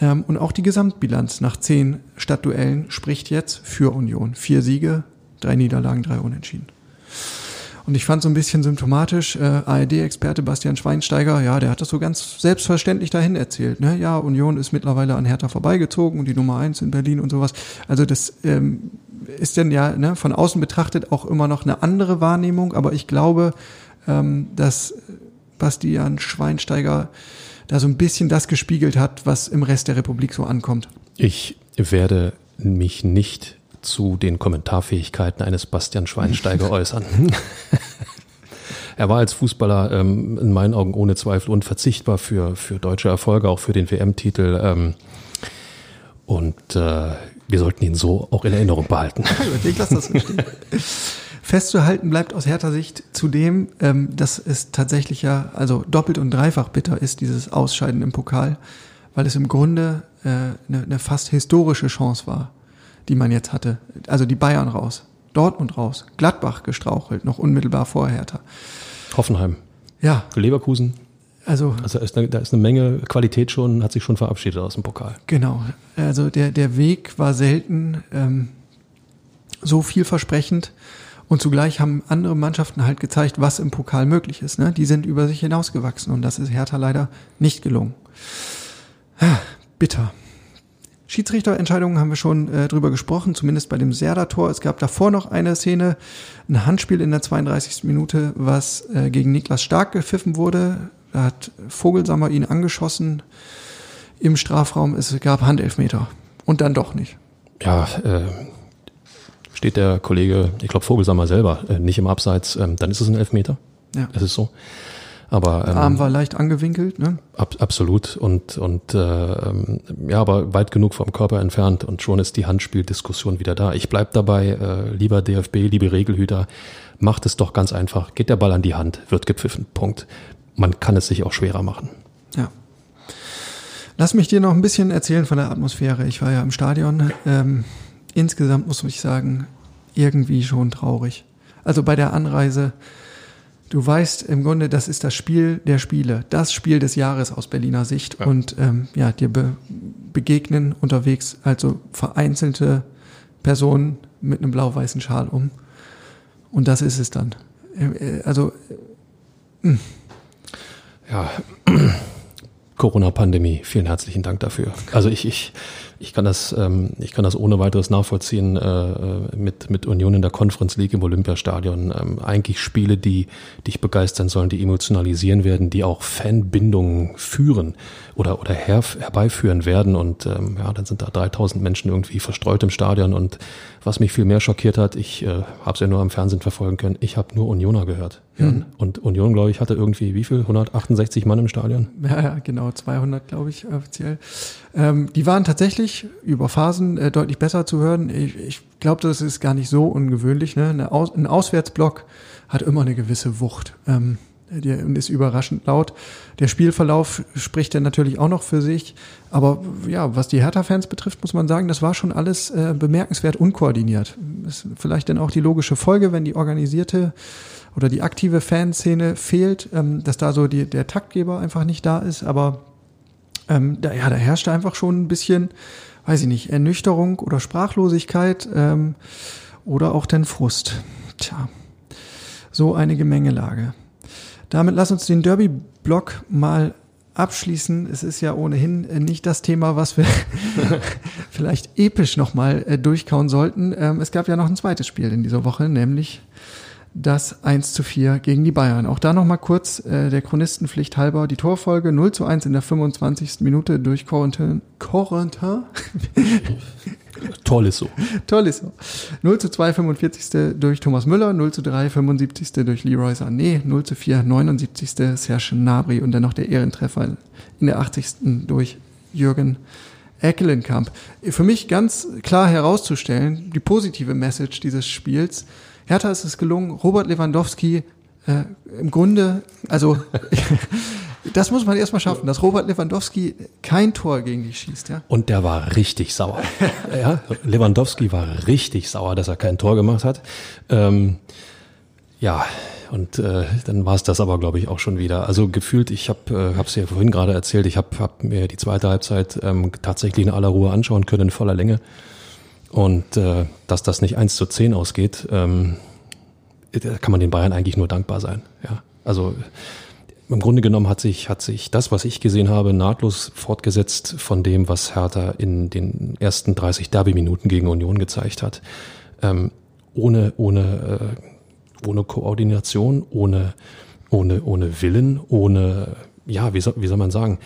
Ähm, und auch die Gesamtbilanz nach zehn Stadtduellen spricht jetzt für Union. Vier Siege, drei Niederlagen, drei Unentschieden. Und ich fand so ein bisschen symptomatisch, äh, ARD-Experte Bastian Schweinsteiger, ja, der hat das so ganz selbstverständlich dahin erzählt. Ne? Ja, Union ist mittlerweile an Hertha vorbeigezogen und die Nummer eins in Berlin und sowas. Also das ähm, ist denn ja ne, von außen betrachtet auch immer noch eine andere Wahrnehmung, aber ich glaube, ähm, dass Bastian Schweinsteiger da so ein bisschen das gespiegelt hat, was im Rest der Republik so ankommt.
Ich werde mich nicht zu den Kommentarfähigkeiten eines Bastian Schweinsteiger *laughs* äußern. er war als Fußballer ähm, in meinen Augen ohne Zweifel unverzichtbar für, für deutsche Erfolge, auch für den WM-Titel. Ähm, und äh, wir sollten ihn so auch in Erinnerung behalten. *laughs*
ich lasse das so stehen. *laughs* Festzuhalten bleibt aus härter Sicht zudem, ähm, dass es tatsächlich ja also doppelt und dreifach bitter ist, dieses Ausscheiden im Pokal, weil es im Grunde äh, eine, eine fast historische Chance war die man jetzt hatte. Also die Bayern raus, Dortmund raus, Gladbach gestrauchelt, noch unmittelbar vor Hertha.
Hoffenheim.
Ja.
Leverkusen. Also, also da, ist eine, da ist eine Menge Qualität schon, hat sich schon verabschiedet aus dem Pokal.
Genau. Also der, der Weg war selten ähm, so vielversprechend. Und zugleich haben andere Mannschaften halt gezeigt, was im Pokal möglich ist. Ne? Die sind über sich hinausgewachsen und das ist Hertha leider nicht gelungen. Bitter. Schiedsrichterentscheidungen haben wir schon äh, drüber gesprochen, zumindest bei dem Serda-Tor. Es gab davor noch eine Szene, ein Handspiel in der 32. Minute, was äh, gegen Niklas Stark gepfiffen wurde. Da hat Vogelsammer ihn angeschossen im Strafraum. Es gab Handelfmeter. Und dann doch nicht.
Ja, äh, steht der Kollege, ich glaube Vogelsammer selber, äh, nicht im Abseits, ähm, dann ist es ein Elfmeter. Ja. Es ist so. Aber
ähm, Arm war leicht angewinkelt, ne?
Ab, absolut und und äh, ja, aber weit genug vom Körper entfernt und schon ist die Handspieldiskussion wieder da. Ich bleib dabei, äh, lieber DFB, liebe Regelhüter, macht es doch ganz einfach. Geht der Ball an die Hand, wird gepfiffen. Punkt. Man kann es sich auch schwerer machen.
Ja. Lass mich dir noch ein bisschen erzählen von der Atmosphäre. Ich war ja im Stadion. Ähm, insgesamt muss ich sagen, irgendwie schon traurig. Also bei der Anreise du weißt im Grunde, das ist das Spiel der Spiele, das Spiel des Jahres aus Berliner Sicht. Ja. Und ähm, ja, dir be begegnen unterwegs also vereinzelte Personen mit einem blau-weißen Schal um. Und das ist es dann. Äh, äh, also.
Äh, ja, *clears throat* Corona-Pandemie, vielen herzlichen Dank dafür. Also ich, ich, ich kann das, ähm, ich kann das ohne weiteres nachvollziehen äh, äh, mit, mit Union in der Conference League im Olympiastadion. Ähm, eigentlich Spiele, die dich begeistern sollen, die emotionalisieren werden, die auch Fanbindungen führen oder, oder her, herbeiführen werden. Und ähm, ja, dann sind da 3000 Menschen irgendwie verstreut im Stadion. Und was mich viel mehr schockiert hat, ich äh, habe es ja nur am Fernsehen verfolgen können, ich habe nur Unioner gehört. Hm. Und Union, glaube ich, hatte irgendwie wie viel? 168 Mann im Stadion?
Ja, ja genau, 200, glaube ich, offiziell. Ähm, die waren tatsächlich über Phasen äh, deutlich besser zu hören. Ich, ich glaube, das ist gar nicht so ungewöhnlich. Ne? Aus ein Auswärtsblock hat immer eine gewisse Wucht. Ähm, ist überraschend laut. Der Spielverlauf spricht dann natürlich auch noch für sich. Aber ja, was die Hertha-Fans betrifft, muss man sagen, das war schon alles äh, bemerkenswert unkoordiniert. Ist vielleicht dann auch die logische Folge, wenn die organisierte oder die aktive Fanszene fehlt, ähm, dass da so die, der Taktgeber einfach nicht da ist. Aber ähm, da, ja, da herrschte einfach schon ein bisschen, weiß ich nicht, Ernüchterung oder Sprachlosigkeit ähm, oder auch den Frust. Tja, so eine Gemengelage. Damit lass uns den Derby-Block mal abschließen. Es ist ja ohnehin äh, nicht das Thema, was wir *laughs* vielleicht episch nochmal äh, durchkauen sollten. Ähm, es gab ja noch ein zweites Spiel in dieser Woche, nämlich das 1 zu 4 gegen die Bayern. Auch da nochmal kurz äh, der Chronistenpflicht halber die Torfolge 0 zu 1 in der 25. Minute durch Corentin. Corentin? *laughs*
Tolisso.
Tolisso. 0 zu 2, 45. durch Thomas Müller, 0 zu 3, 75. durch Leroy Sané, 0 zu 4, 79. Serge Gnabry und dann noch der Ehrentreffer in der 80. durch Jürgen Eckelenkamp. Für mich ganz klar herauszustellen, die positive Message dieses Spiels. Hertha ist es gelungen, Robert Lewandowski äh, im Grunde, also *laughs* Das muss man erstmal schaffen, dass Robert Lewandowski kein Tor gegen dich schießt, ja.
Und der war richtig sauer. ja, Lewandowski war richtig sauer, dass er kein Tor gemacht hat. Ähm, ja, und äh, dann war es das aber, glaube ich, auch schon wieder. Also gefühlt, ich habe es äh, ja vorhin gerade erzählt, ich habe hab mir die zweite Halbzeit ähm, tatsächlich in aller Ruhe anschauen können, in voller Länge. Und äh, dass das nicht eins zu zehn ausgeht, ähm, kann man den Bayern eigentlich nur dankbar sein. Ja, also im Grunde genommen hat sich, hat sich das, was ich gesehen habe, nahtlos fortgesetzt von dem, was Hertha in den ersten 30 Derby-Minuten gegen Union gezeigt hat. Ähm, ohne, ohne, äh, ohne Koordination, ohne, ohne, ohne Willen, ohne, ja, wie soll, wie soll man sagen,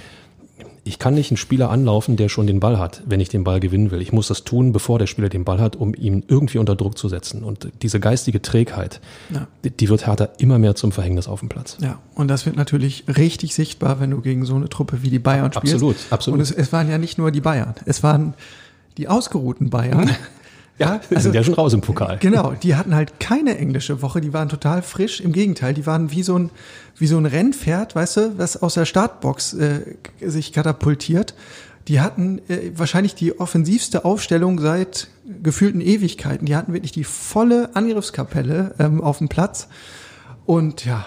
ich kann nicht einen Spieler anlaufen, der schon den Ball hat, wenn ich den Ball gewinnen will. Ich muss das tun, bevor der Spieler den Ball hat, um ihn irgendwie unter Druck zu setzen. Und diese geistige Trägheit, ja. die, wird Hertha immer mehr zum Verhängnis auf dem Platz.
Ja, und das wird natürlich richtig sichtbar, wenn du gegen so eine Truppe wie die Bayern spielst.
Absolut, absolut.
Und es, es waren ja nicht nur die Bayern, es waren die ausgeruhten Bayern. *laughs*
Ja, *laughs* also, sind ja schon raus im Pokal.
Genau, die hatten halt keine englische Woche, die waren total frisch. Im Gegenteil, die waren wie so ein, wie so ein Rennpferd, weißt du, was aus der Startbox äh, sich katapultiert. Die hatten äh, wahrscheinlich die offensivste Aufstellung seit gefühlten Ewigkeiten. Die hatten wirklich die volle Angriffskapelle ähm, auf dem Platz. Und ja,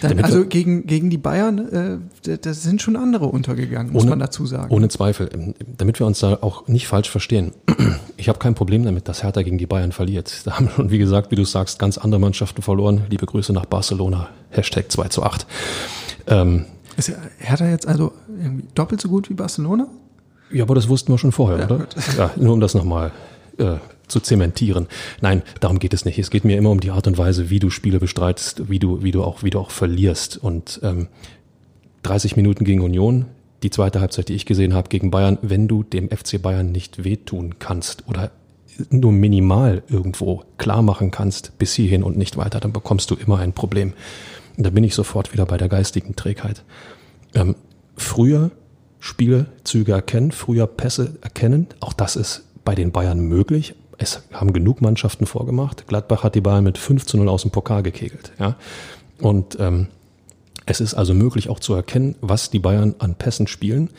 dann, also gegen, gegen die Bayern, äh, da sind schon andere untergegangen, muss
ohne,
man dazu sagen.
Ohne Zweifel. Ähm, damit wir uns da auch nicht falsch verstehen. Ich habe kein Problem damit, dass Hertha gegen die Bayern verliert. Da haben schon, wie gesagt, wie du sagst, ganz andere Mannschaften verloren. Liebe Grüße nach Barcelona. Hashtag 2 zu 8.
Ähm, Ist Hertha jetzt also irgendwie doppelt so gut wie Barcelona?
Ja, aber das wussten wir schon vorher, ja, oder? Gut. Ja, nur um das nochmal äh, zu zementieren. Nein, darum geht es nicht. Es geht mir immer um die Art und Weise, wie du Spiele bestreitest, wie du, wie du auch, wie du auch verlierst. Und ähm, 30 Minuten gegen Union, die zweite Halbzeit, die ich gesehen habe gegen Bayern, wenn du dem FC Bayern nicht wehtun kannst oder nur minimal irgendwo klar machen kannst, bis hierhin und nicht weiter, dann bekommst du immer ein Problem. Und da bin ich sofort wieder bei der geistigen Trägheit. Ähm, früher Spielzüge erkennen, früher Pässe erkennen, auch das ist bei den Bayern möglich, es haben genug Mannschaften vorgemacht. Gladbach hat die Bayern mit 5 zu 0 aus dem Pokal gekegelt. Ja? Und ähm, es ist also möglich auch zu erkennen, was die Bayern an Pässen spielen.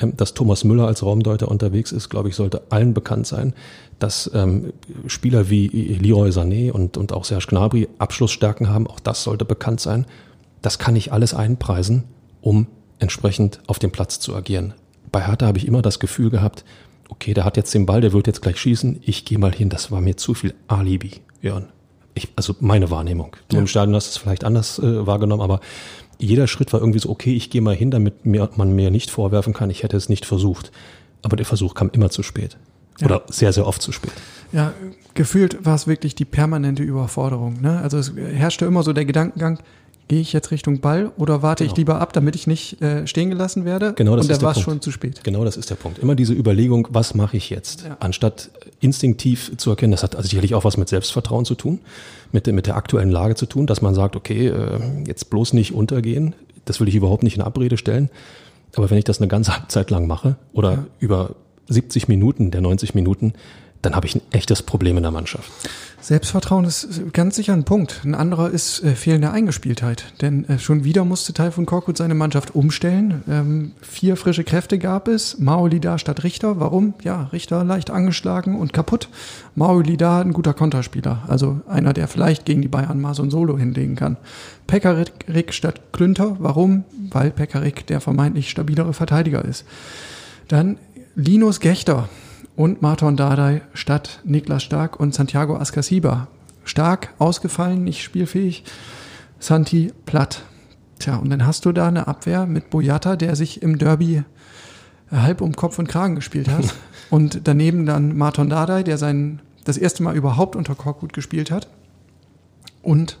Ähm, dass Thomas Müller als Raumdeuter unterwegs ist, glaube ich, sollte allen bekannt sein. Dass ähm, Spieler wie Leroy Sané und, und auch Serge Gnabry Abschlussstärken haben, auch das sollte bekannt sein. Das kann ich alles einpreisen, um entsprechend auf dem Platz zu agieren. Bei Hertha habe ich immer das Gefühl gehabt, okay, der hat jetzt den Ball, der wird jetzt gleich schießen, ich gehe mal hin, das war mir zu viel Alibi, Jörn. Ich, also meine Wahrnehmung. Du ja. im Stadion hast es vielleicht anders äh, wahrgenommen, aber jeder Schritt war irgendwie so, okay, ich gehe mal hin, damit mir, man mir nicht vorwerfen kann, ich hätte es nicht versucht. Aber der Versuch kam immer zu spät. Oder ja. sehr, sehr oft zu spät.
Ja, gefühlt war es wirklich die permanente Überforderung. Ne? Also es herrschte immer so der Gedankengang, gehe ich jetzt Richtung Ball oder warte genau. ich lieber ab, damit ich nicht äh, stehen gelassen werde?
Genau, das
und
ist
da war es schon zu spät.
Genau, das ist der Punkt. Immer diese Überlegung, was mache ich jetzt? Ja. Anstatt instinktiv zu erkennen, das hat also sicherlich auch was mit Selbstvertrauen zu tun, mit, mit der aktuellen Lage zu tun, dass man sagt, okay, äh, jetzt bloß nicht untergehen, das will ich überhaupt nicht in Abrede stellen. Aber wenn ich das eine ganze Halbzeit lang mache oder ja. über 70 Minuten der 90 Minuten, dann habe ich ein echtes Problem in der Mannschaft.
Selbstvertrauen ist ganz sicher ein Punkt. Ein anderer ist äh, fehlende Eingespieltheit. Denn äh, schon wieder musste Taifun Korkut seine Mannschaft umstellen. Ähm, vier frische Kräfte gab es. Maolida statt Richter. Warum? Ja, Richter leicht angeschlagen und kaputt. Maolida ein guter Konterspieler. Also einer, der vielleicht gegen die Bayern mal so ein Solo hinlegen kann. Pekarik statt Klünter. Warum? Weil Pekarik der vermeintlich stabilere Verteidiger ist. Dann Linus Gechter und Marton Dardai statt Niklas Stark und Santiago Ascasiba. Stark ausgefallen, nicht spielfähig. Santi platt. Tja, und dann hast du da eine Abwehr mit Boyata, der sich im Derby halb um Kopf und Kragen gespielt hat. *laughs* und daneben dann Marton Dardai, der sein, das erste Mal überhaupt unter Korkut gespielt hat. Und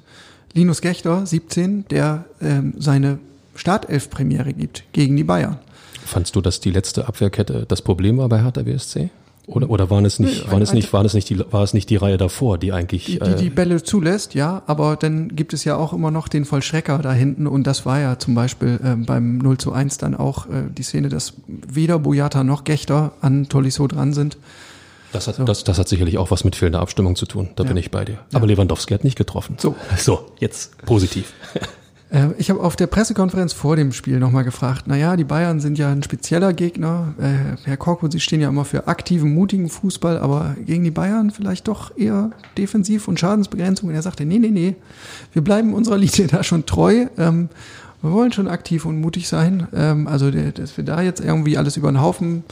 Linus Gechter, 17, der ähm, seine Startelf-Premiere gibt gegen die Bayern.
Fandst du, dass die letzte Abwehrkette das Problem war bei Hertha BSC? Oder, oder waren es nicht, nee, waren es nicht, waren es nicht die, war es nicht die Reihe davor, die eigentlich.
Die, die, die äh, Bälle zulässt, ja, aber dann gibt es ja auch immer noch den Vollstrecker da hinten und das war ja zum Beispiel äh, beim 0 zu 1 dann auch äh, die Szene, dass weder Boyata noch Gechter an Tolisso dran sind.
Das hat, so. das, das hat sicherlich auch was mit fehlender Abstimmung zu tun, da ja. bin ich bei dir. Aber ja. Lewandowski hat nicht getroffen.
So.
So, jetzt positiv. *laughs*
Äh, ich habe auf der Pressekonferenz vor dem Spiel nochmal gefragt, naja, die Bayern sind ja ein spezieller Gegner. Äh, Herr Korkut, Sie stehen ja immer für aktiven, mutigen Fußball, aber gegen die Bayern vielleicht doch eher defensiv und Schadensbegrenzung. Und er sagte, nee, nee, nee, wir bleiben unserer Linie da schon treu. Ähm, wir wollen schon aktiv und mutig sein. Ähm, also, dass wir da jetzt irgendwie alles über den Haufen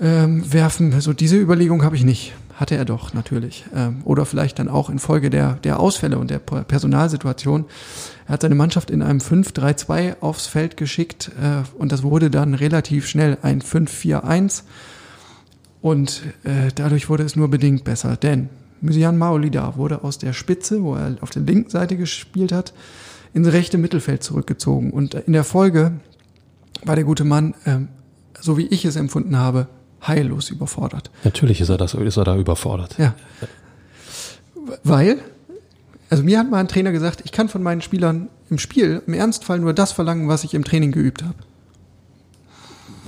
ähm, werfen, so diese Überlegung habe ich nicht. Hatte er doch, natürlich. Ähm, oder vielleicht dann auch infolge der, der Ausfälle und der Personalsituation. Er hat seine Mannschaft in einem 5-3-2 aufs Feld geschickt äh, und das wurde dann relativ schnell ein 5-4-1. Und äh, dadurch wurde es nur bedingt besser, denn Mysian Maolida wurde aus der Spitze, wo er auf der linken Seite gespielt hat, ins rechte Mittelfeld zurückgezogen. Und in der Folge war der gute Mann, äh, so wie ich es empfunden habe, heillos überfordert.
Natürlich ist er das, ist er da überfordert.
Ja. Weil, also mir hat mal ein Trainer gesagt, ich kann von meinen Spielern im Spiel im Ernstfall nur das verlangen, was ich im Training geübt habe.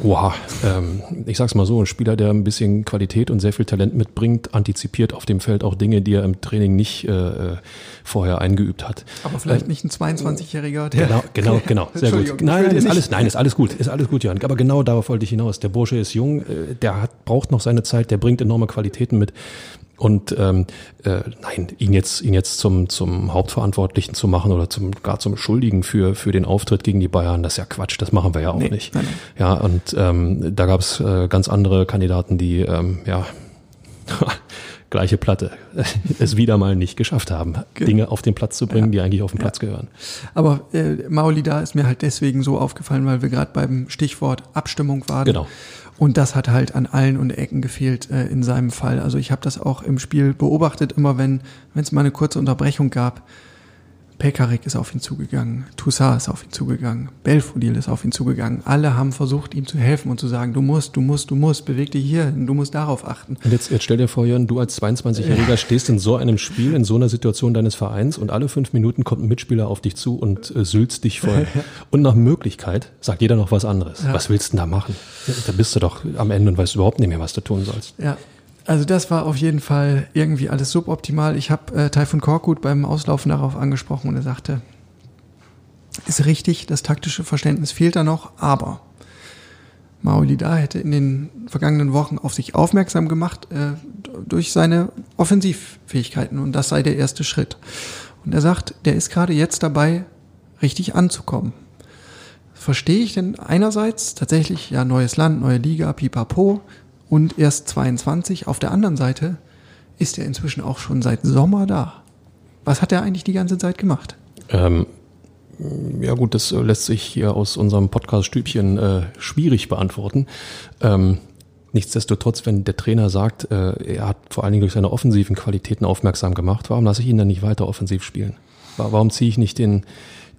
Oha, ähm, ich sag's mal so, ein Spieler, der ein bisschen Qualität und sehr viel Talent mitbringt, antizipiert auf dem Feld auch Dinge, die er im Training nicht äh, vorher eingeübt hat.
Aber vielleicht äh, nicht ein 22-Jähriger,
der. Genau, genau, *laughs* genau. Sehr gut. Nein, ist alles, nein, ist alles gut, ist alles gut, Jan. Aber genau darauf wollte ich hinaus. Der Bursche ist jung, äh, der hat, braucht noch seine Zeit, der bringt enorme Qualitäten mit. Und ähm, äh, nein, ihn jetzt, ihn jetzt zum, zum Hauptverantwortlichen zu machen oder zum, gar zum Schuldigen für, für den Auftritt gegen die Bayern, das ist ja Quatsch, das machen wir ja auch nee, nicht. Nein, nein. Ja, und ähm, da gab es äh, ganz andere Kandidaten, die ähm, ja *laughs* gleiche Platte *laughs* es wieder mal nicht geschafft haben, okay. Dinge auf den Platz zu bringen, ja. die eigentlich auf den Platz ja. gehören.
Aber äh, Mauli da ist mir halt deswegen so aufgefallen, weil wir gerade beim Stichwort Abstimmung waren.
Genau.
Und das hat halt an allen und Ecken gefehlt äh, in seinem Fall. Also ich habe das auch im Spiel beobachtet, immer wenn es mal eine kurze Unterbrechung gab, Pekarik ist auf ihn zugegangen, Toussaint ist auf ihn zugegangen, Belfodil ist auf ihn zugegangen. Alle haben versucht, ihm zu helfen und zu sagen, du musst, du musst, du musst, beweg dich hier, du musst darauf achten.
Und jetzt, jetzt stell dir vor, Jörn, du als 22-Jähriger stehst in so einem Spiel, in so einer Situation deines Vereins und alle fünf Minuten kommt ein Mitspieler auf dich zu und äh, sülzt dich voll. *laughs* und nach Möglichkeit sagt jeder noch was anderes. Ja. Was willst du denn da machen? Da bist du doch am Ende und weißt überhaupt nicht mehr, was du tun sollst.
Ja, also das war auf jeden Fall irgendwie alles suboptimal. Ich habe äh, Taifun Korkut beim Auslaufen darauf angesprochen und er sagte, ist richtig, das taktische Verständnis fehlt da noch, aber Maolida hätte in den vergangenen Wochen auf sich aufmerksam gemacht äh, durch seine Offensivfähigkeiten und das sei der erste Schritt. Und er sagt, der ist gerade jetzt dabei, richtig anzukommen. Verstehe ich denn einerseits tatsächlich, ja, neues Land, neue Liga, pipapo, und erst 22. Auf der anderen Seite ist er inzwischen auch schon seit Sommer da. Was hat er eigentlich die ganze Zeit gemacht?
Ähm, ja gut, das äh, lässt sich hier aus unserem Podcast-Stübchen äh, schwierig beantworten. Ähm, nichtsdestotrotz, wenn der Trainer sagt, äh, er hat vor allen Dingen durch seine offensiven Qualitäten aufmerksam gemacht, warum lasse ich ihn dann nicht weiter offensiv spielen? Warum ziehe ich nicht den,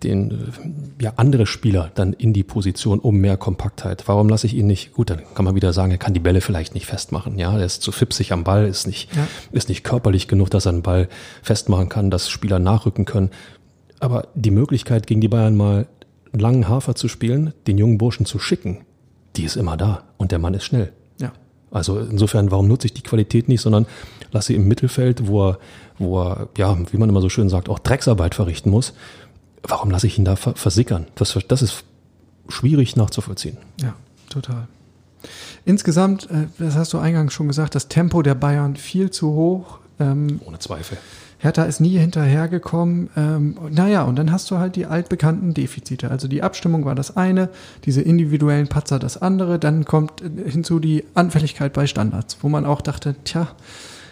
den ja andere Spieler dann in die Position um mehr Kompaktheit. Warum lasse ich ihn nicht? Gut, dann kann man wieder sagen, er kann die Bälle vielleicht nicht festmachen. Ja, er ist zu fipsig am Ball, ist nicht ja. ist nicht körperlich genug, dass er einen Ball festmachen kann, dass Spieler nachrücken können. Aber die Möglichkeit gegen die Bayern mal einen langen Hafer zu spielen, den jungen Burschen zu schicken, die ist immer da und der Mann ist schnell.
Ja.
Also insofern, warum nutze ich die Qualität nicht, sondern lasse sie im Mittelfeld, wo er, wo er, ja, wie man immer so schön sagt, auch Drecksarbeit verrichten muss warum lasse ich ihn da versickern? Das, das ist schwierig nachzuvollziehen.
Ja, total. Insgesamt, äh, das hast du eingangs schon gesagt, das Tempo der Bayern viel zu hoch.
Ähm, Ohne Zweifel.
Hertha ist nie hinterhergekommen. Ähm, naja, und dann hast du halt die altbekannten Defizite. Also die Abstimmung war das eine, diese individuellen Patzer das andere. Dann kommt äh, hinzu die Anfälligkeit bei Standards, wo man auch dachte, tja,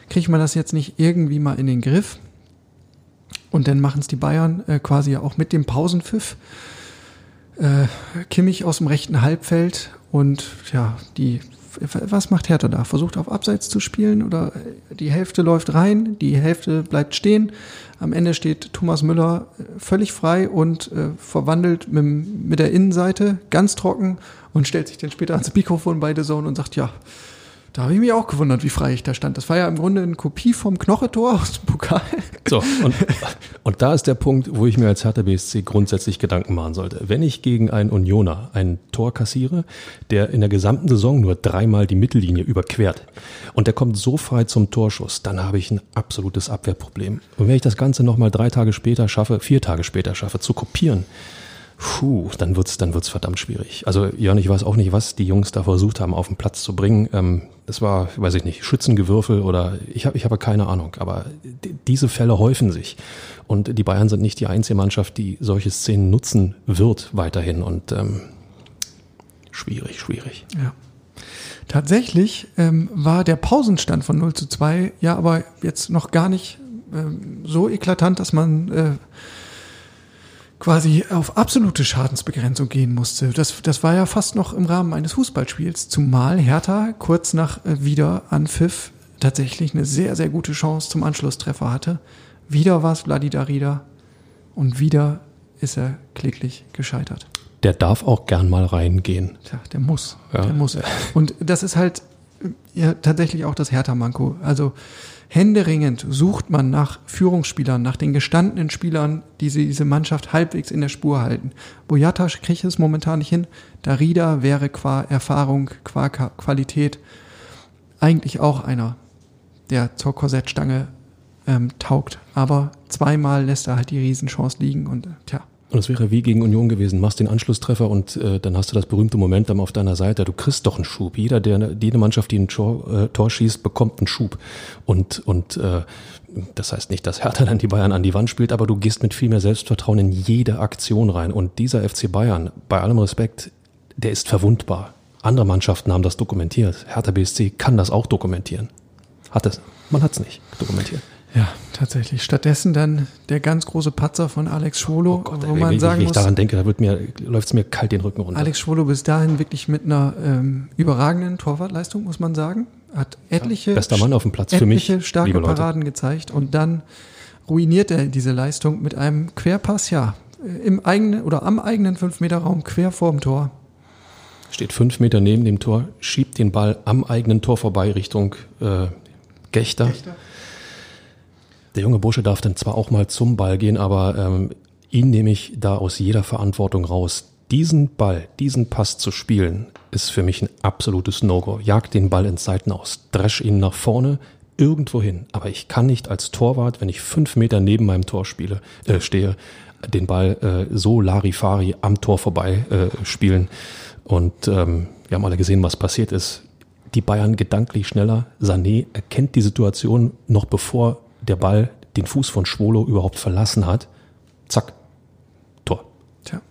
kriegt man das jetzt nicht irgendwie mal in den Griff? Und dann machen es die Bayern äh, quasi auch mit dem Pausenpfiff. Äh, Kimmich aus dem rechten Halbfeld und ja, die was macht Hertha da? Versucht auf Abseits zu spielen oder die Hälfte läuft rein, die Hälfte bleibt stehen. Am Ende steht Thomas Müller äh, völlig frei und äh, verwandelt mit, mit der Innenseite ganz trocken und stellt sich dann später ans Mikrofon bei The Zone und sagt, ja, da habe ich mich auch gewundert, wie frei ich da stand. Das war ja im Grunde eine Kopie vom Knochetor aus dem Pokal.
So, und, *laughs* und da ist der Punkt, wo ich mir als Hertha BSC grundsätzlich Gedanken machen sollte. Wenn ich gegen einen Unioner ein Tor kassiere, der in der gesamten Saison nur dreimal die Mittellinie überquert und der kommt so frei zum Torschuss, dann habe ich ein absolutes Abwehrproblem. Und wenn ich das Ganze nochmal drei Tage später schaffe, vier Tage später schaffe, zu kopieren, puh, dann wird's, dann wird's verdammt schwierig. Also Jörn, ich weiß auch nicht, was die Jungs da versucht haben, auf den Platz zu bringen. Ähm, es war, weiß ich nicht, Schützengewürfel oder ich habe, ich habe keine Ahnung. Aber diese Fälle häufen sich und die Bayern sind nicht die einzige Mannschaft, die solche Szenen nutzen wird weiterhin und ähm, schwierig, schwierig.
Ja. Tatsächlich ähm, war der Pausenstand von 0 zu 2 ja aber jetzt noch gar nicht ähm, so eklatant, dass man äh, quasi auf absolute Schadensbegrenzung gehen musste. Das, das war ja fast noch im Rahmen eines Fußballspiels, zumal Hertha kurz nach äh, Wiederanpfiff tatsächlich eine sehr, sehr gute Chance zum Anschlusstreffer hatte. Wieder war es Vladi Darida und wieder ist er kläglich gescheitert.
Der darf auch gern mal reingehen.
Tja, der muss. Ja. Der muss. Und das ist halt ja, tatsächlich auch das Hertha-Manko. Also Händeringend sucht man nach Führungsspielern, nach den gestandenen Spielern, die diese Mannschaft halbwegs in der Spur halten. Boyata kriegt es momentan nicht hin. Darida wäre qua Erfahrung, qua Qualität eigentlich auch einer, der zur Korsettstange ähm, taugt. Aber zweimal lässt er halt die Riesenchance liegen und tja.
Und es wäre wie gegen Union gewesen. Machst den Anschlusstreffer und äh, dann hast du das berühmte Momentum auf deiner Seite. Du kriegst doch einen Schub. Jeder, der jede Mannschaft, die ein Tor, äh, Tor schießt, bekommt einen Schub. Und und äh, das heißt nicht, dass Hertha dann die Bayern an die Wand spielt, aber du gehst mit viel mehr Selbstvertrauen in jede Aktion rein. Und dieser FC Bayern, bei allem Respekt, der ist verwundbar. Andere Mannschaften haben das dokumentiert. Hertha BSC kann das auch dokumentieren. Hat es. Man hat es nicht dokumentiert.
Ja, tatsächlich. Stattdessen dann der ganz große Patzer von Alex Schwolo, oh Gott, wo man
wenn,
sagen
wenn ich
muss,
daran denke, da wird mir läuft es mir kalt den Rücken runter.
Alex Schwolo bis dahin wirklich mit einer ähm, überragenden Torwartleistung, muss man sagen, hat etliche
ja, bester Mann auf dem Platz für mich,
starke Paraden gezeigt und dann ruiniert er diese Leistung mit einem Querpass, ja, im eigenen oder am eigenen 5 Meter Raum quer vorm Tor.
Steht fünf Meter neben dem Tor, schiebt den Ball am eigenen Tor vorbei Richtung äh, Gechter. Gechter der junge Bursche darf dann zwar auch mal zum Ball gehen, aber ähm, ihn nehme ich da aus jeder Verantwortung raus. Diesen Ball, diesen Pass zu spielen, ist für mich ein absolutes No-Go. Jag den Ball ins Seiten aus, dresch ihn nach vorne, irgendwo hin. Aber ich kann nicht als Torwart, wenn ich fünf Meter neben meinem Tor spiele, äh, stehe, den Ball äh, so Larifari am Tor vorbei äh, spielen. Und ähm, wir haben alle gesehen, was passiert ist. Die Bayern gedanklich schneller. Sané erkennt die Situation noch bevor der Ball den Fuß von Schwolo überhaupt verlassen hat. Zack, Tor.
Tja.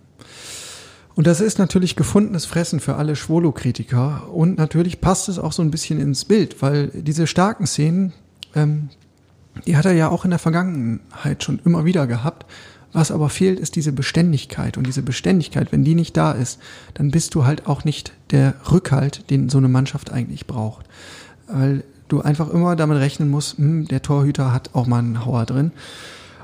Und das ist natürlich gefundenes Fressen für alle Schwolo-Kritiker. Und natürlich passt es auch so ein bisschen ins Bild, weil diese starken Szenen, ähm, die hat er ja auch in der Vergangenheit schon immer wieder gehabt. Was aber fehlt, ist diese Beständigkeit. Und diese Beständigkeit, wenn die nicht da ist, dann bist du halt auch nicht der Rückhalt, den so eine Mannschaft eigentlich braucht. Weil du einfach immer damit rechnen musst, hm, der Torhüter hat auch mal einen Hauer drin.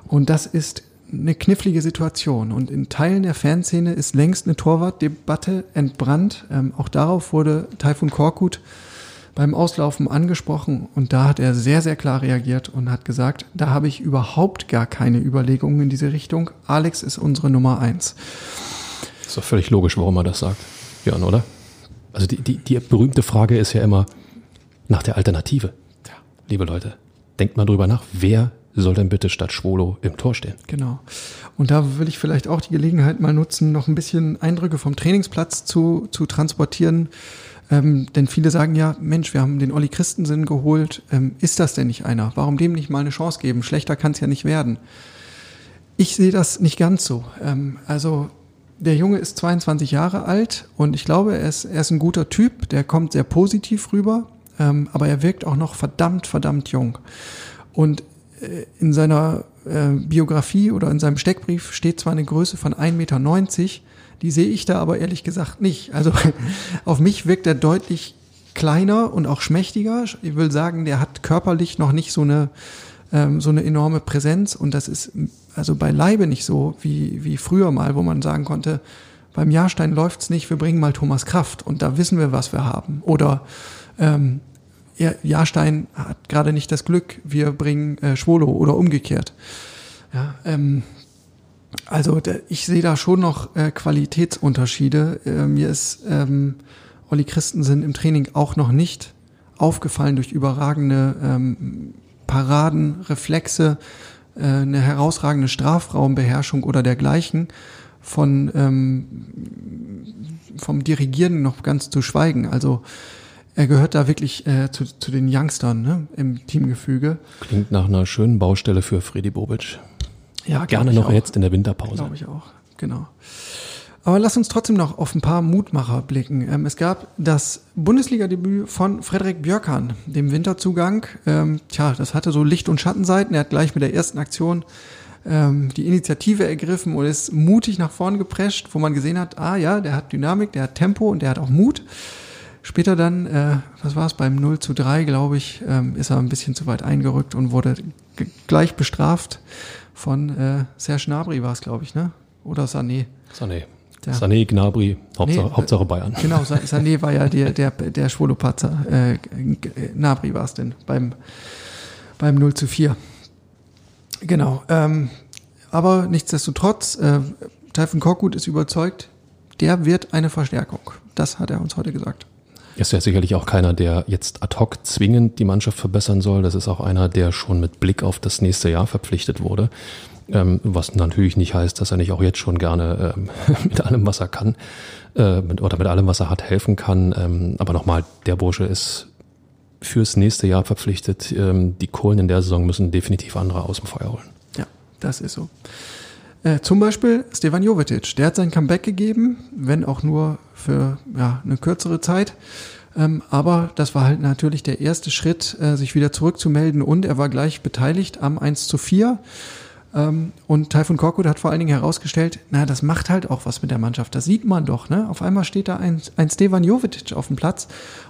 Und das ist eine knifflige Situation. Und in Teilen der Fanszene ist längst eine Torwartdebatte entbrannt. Ähm, auch darauf wurde Taifun Korkut beim Auslaufen angesprochen und da hat er sehr, sehr klar reagiert und hat gesagt, da habe ich überhaupt gar keine Überlegungen in diese Richtung. Alex ist unsere Nummer eins.
Ist doch völlig logisch, warum er das sagt, Jörn, oder? Also die, die, die berühmte Frage ist ja immer, nach der Alternative. Ja. Liebe Leute, denkt mal drüber nach, wer soll denn bitte statt Schwolo im Tor stehen?
Genau. Und da will ich vielleicht auch die Gelegenheit mal nutzen, noch ein bisschen Eindrücke vom Trainingsplatz zu, zu transportieren. Ähm, denn viele sagen ja, Mensch, wir haben den Olli Christensen geholt. Ähm, ist das denn nicht einer? Warum dem nicht mal eine Chance geben? Schlechter kann es ja nicht werden. Ich sehe das nicht ganz so. Ähm, also der Junge ist 22 Jahre alt und ich glaube, er ist, er ist ein guter Typ, der kommt sehr positiv rüber ähm, aber er wirkt auch noch verdammt, verdammt jung. Und äh, in seiner äh, Biografie oder in seinem Steckbrief steht zwar eine Größe von 1,90 Meter, die sehe ich da aber ehrlich gesagt nicht. Also *laughs* auf mich wirkt er deutlich kleiner und auch schmächtiger. Ich will sagen, der hat körperlich noch nicht so eine, ähm, so eine enorme Präsenz und das ist also beileibe nicht so wie, wie früher mal, wo man sagen konnte, beim Jahrstein läuft's nicht, wir bringen mal Thomas Kraft und da wissen wir, was wir haben. Oder ähm, ja, Jahrstein hat gerade nicht das Glück, wir bringen äh, Schwolo oder umgekehrt. Ja, ähm, also ich sehe da schon noch äh, Qualitätsunterschiede. Äh, mir ist ähm, Olli Christensen im Training auch noch nicht aufgefallen durch überragende ähm, Paraden, Reflexe, äh, eine herausragende Strafraumbeherrschung oder dergleichen. Von ähm, vom Dirigieren noch ganz zu schweigen. Also er gehört da wirklich äh, zu, zu den Youngstern ne, im Teamgefüge.
Klingt nach einer schönen Baustelle für Freddy Bobic. Ja, gerne noch auch. jetzt in der Winterpause.
Glaube ich auch, genau. Aber lass uns trotzdem noch auf ein paar Mutmacher blicken. Ähm, es gab das Bundesliga-Debüt von Frederik Björkan, dem Winterzugang. Ähm, tja, das hatte so Licht- und Schattenseiten. Er hat gleich mit der ersten Aktion ähm, die Initiative ergriffen und ist mutig nach vorn geprescht, wo man gesehen hat, ah ja, der hat Dynamik, der hat Tempo und der hat auch Mut. Später dann, äh, was war es, beim 0 zu 3, glaube ich, ähm, ist er ein bisschen zu weit eingerückt und wurde gleich bestraft von äh, Serge Gnabry war es, glaube ich, ne? Oder Sané.
Sané. Der, Sané, Gnabry, Hauptsache, nee, Hauptsache Bayern.
Genau, *laughs* Sané war ja der, der, der Schwolopatzer. Äh, Gnabry war es denn beim, beim 0 zu 4. Genau. Ähm, aber nichtsdestotrotz, äh, Taifun Korkut ist überzeugt, der wird eine Verstärkung. Das hat er uns heute gesagt.
Ist ja sicherlich auch keiner, der jetzt ad hoc zwingend die Mannschaft verbessern soll. Das ist auch einer, der schon mit Blick auf das nächste Jahr verpflichtet wurde. Ähm, was natürlich nicht heißt, dass er nicht auch jetzt schon gerne ähm, *laughs* mit allem, was er kann, äh, mit, oder mit allem, was er hat, helfen kann. Ähm, aber nochmal, der Bursche ist fürs nächste Jahr verpflichtet. Ähm, die Kohlen in der Saison müssen definitiv andere aus dem Feuer holen.
Ja, das ist so. Äh, zum Beispiel Stevan Jovetic, der hat sein Comeback gegeben, wenn auch nur für ja, eine kürzere Zeit. Ähm, aber das war halt natürlich der erste Schritt, äh, sich wieder zurückzumelden und er war gleich beteiligt am 1 zu 4. Ähm, und Taifun Korkut hat vor allen Dingen herausgestellt, na, das macht halt auch was mit der Mannschaft. Das sieht man doch, ne? Auf einmal steht da ein, ein Stevan Jovetic auf dem Platz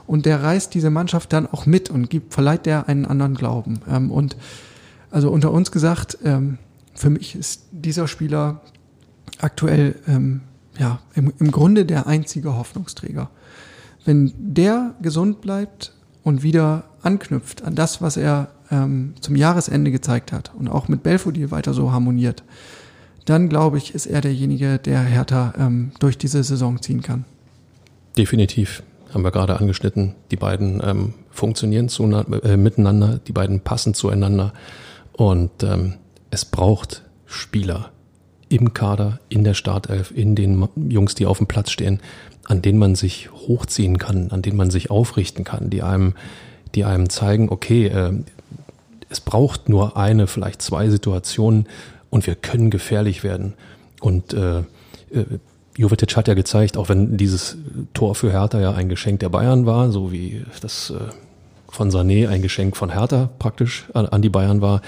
und der reißt diese Mannschaft dann auch mit und gibt, verleiht der einen anderen Glauben. Ähm, und also unter uns gesagt, ähm, für mich ist dieser Spieler aktuell ähm, ja, im, im Grunde der einzige Hoffnungsträger. Wenn der gesund bleibt und wieder anknüpft an das, was er ähm, zum Jahresende gezeigt hat und auch mit Belfodil weiter so harmoniert, dann glaube ich, ist er derjenige, der Hertha ähm, durch diese Saison ziehen kann.
Definitiv. Haben wir gerade angeschnitten. Die beiden ähm, funktionieren äh, miteinander, die beiden passen zueinander. Und ähm, es braucht Spieler, im Kader, in der Startelf, in den Jungs, die auf dem Platz stehen, an denen man sich hochziehen kann, an denen man sich aufrichten kann, die einem, die einem zeigen, okay, äh, es braucht nur eine, vielleicht zwei Situationen und wir können gefährlich werden. Und äh, äh, Jovetic hat ja gezeigt, auch wenn dieses Tor für Hertha ja ein Geschenk der Bayern war, so wie das äh, von Sané ein Geschenk von Hertha praktisch an, an die Bayern war,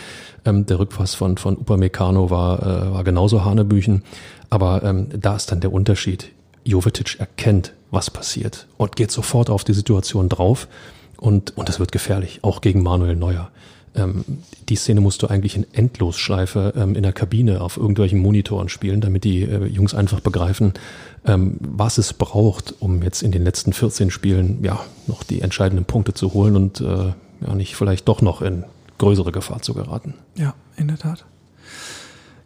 ähm, der Rückpass von, von Upamecano war, äh, war genauso Hanebüchen. Aber ähm, da ist dann der Unterschied. Jovetic erkennt, was passiert und geht sofort auf die Situation drauf. Und, und das wird gefährlich, auch gegen Manuel Neuer. Ähm, die Szene musst du eigentlich in Endlosschleife ähm, in der Kabine auf irgendwelchen Monitoren spielen, damit die äh, Jungs einfach begreifen, ähm, was es braucht, um jetzt in den letzten 14 Spielen ja noch die entscheidenden Punkte zu holen und äh, ja nicht vielleicht doch noch in größere Gefahr zu geraten.
Ja, in der Tat.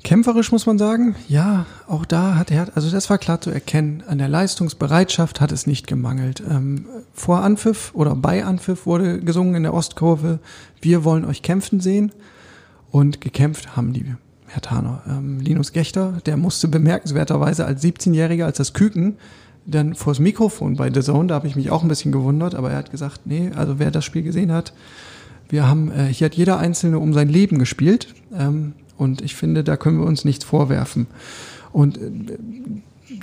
Kämpferisch muss man sagen, ja, auch da hat er, also das war klar zu erkennen, an der Leistungsbereitschaft hat es nicht gemangelt. Ähm, vor Anpfiff oder bei Anpfiff wurde gesungen in der Ostkurve, wir wollen euch kämpfen sehen und gekämpft haben die Herr Taner. Ähm, Linus Gechter, der musste bemerkenswerterweise als 17-Jähriger, als das Küken, dann vors Mikrofon bei The Zone, da habe ich mich auch ein bisschen gewundert, aber er hat gesagt, nee, also wer das Spiel gesehen hat, wir haben, äh, hier hat jeder Einzelne um sein Leben gespielt. Ähm, und ich finde, da können wir uns nichts vorwerfen. Und äh,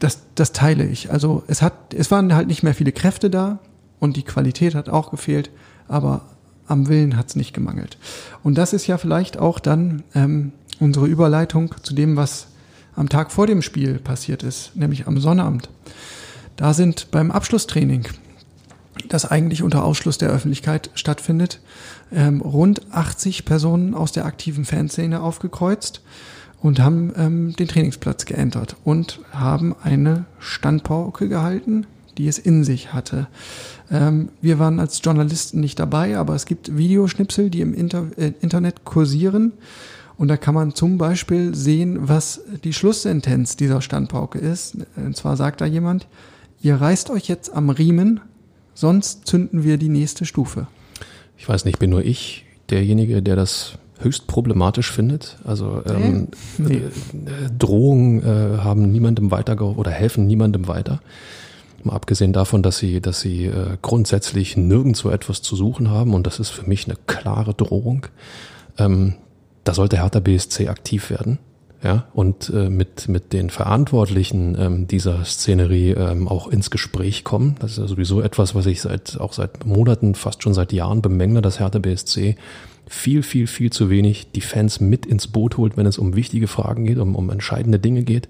das, das teile ich. Also es hat, es waren halt nicht mehr viele Kräfte da und die Qualität hat auch gefehlt, aber am Willen hat es nicht gemangelt. Und das ist ja vielleicht auch dann ähm, unsere Überleitung zu dem, was am Tag vor dem Spiel passiert ist, nämlich am Sonnabend. Da sind beim Abschlusstraining, das eigentlich unter Ausschluss der Öffentlichkeit stattfindet, ähm, rund 80 Personen aus der aktiven Fanszene aufgekreuzt und haben ähm, den Trainingsplatz geentert und haben eine Standpauke gehalten, die es in sich hatte. Ähm, wir waren als Journalisten nicht dabei, aber es gibt Videoschnipsel, die im Inter äh, Internet kursieren. Und da kann man zum Beispiel sehen, was die Schlusssentenz dieser Standpauke ist. Und zwar sagt da jemand, ihr reißt euch jetzt am Riemen, sonst zünden wir die nächste Stufe.
Ich weiß nicht, bin nur ich derjenige, der das höchst problematisch findet. Also ähm, nee. äh, Drohungen äh, haben niemandem weiter oder helfen niemandem weiter. Mal abgesehen davon, dass sie, dass sie äh, grundsätzlich nirgendwo etwas zu suchen haben und das ist für mich eine klare Drohung. Ähm, da sollte Hertha BSC aktiv werden ja, und äh, mit, mit den Verantwortlichen ähm, dieser Szenerie ähm, auch ins Gespräch kommen. Das ist ja sowieso etwas, was ich seit auch seit Monaten, fast schon seit Jahren bemängle, dass Hertha BSC viel, viel, viel zu wenig die Fans mit ins Boot holt, wenn es um wichtige Fragen geht, um, um entscheidende Dinge geht.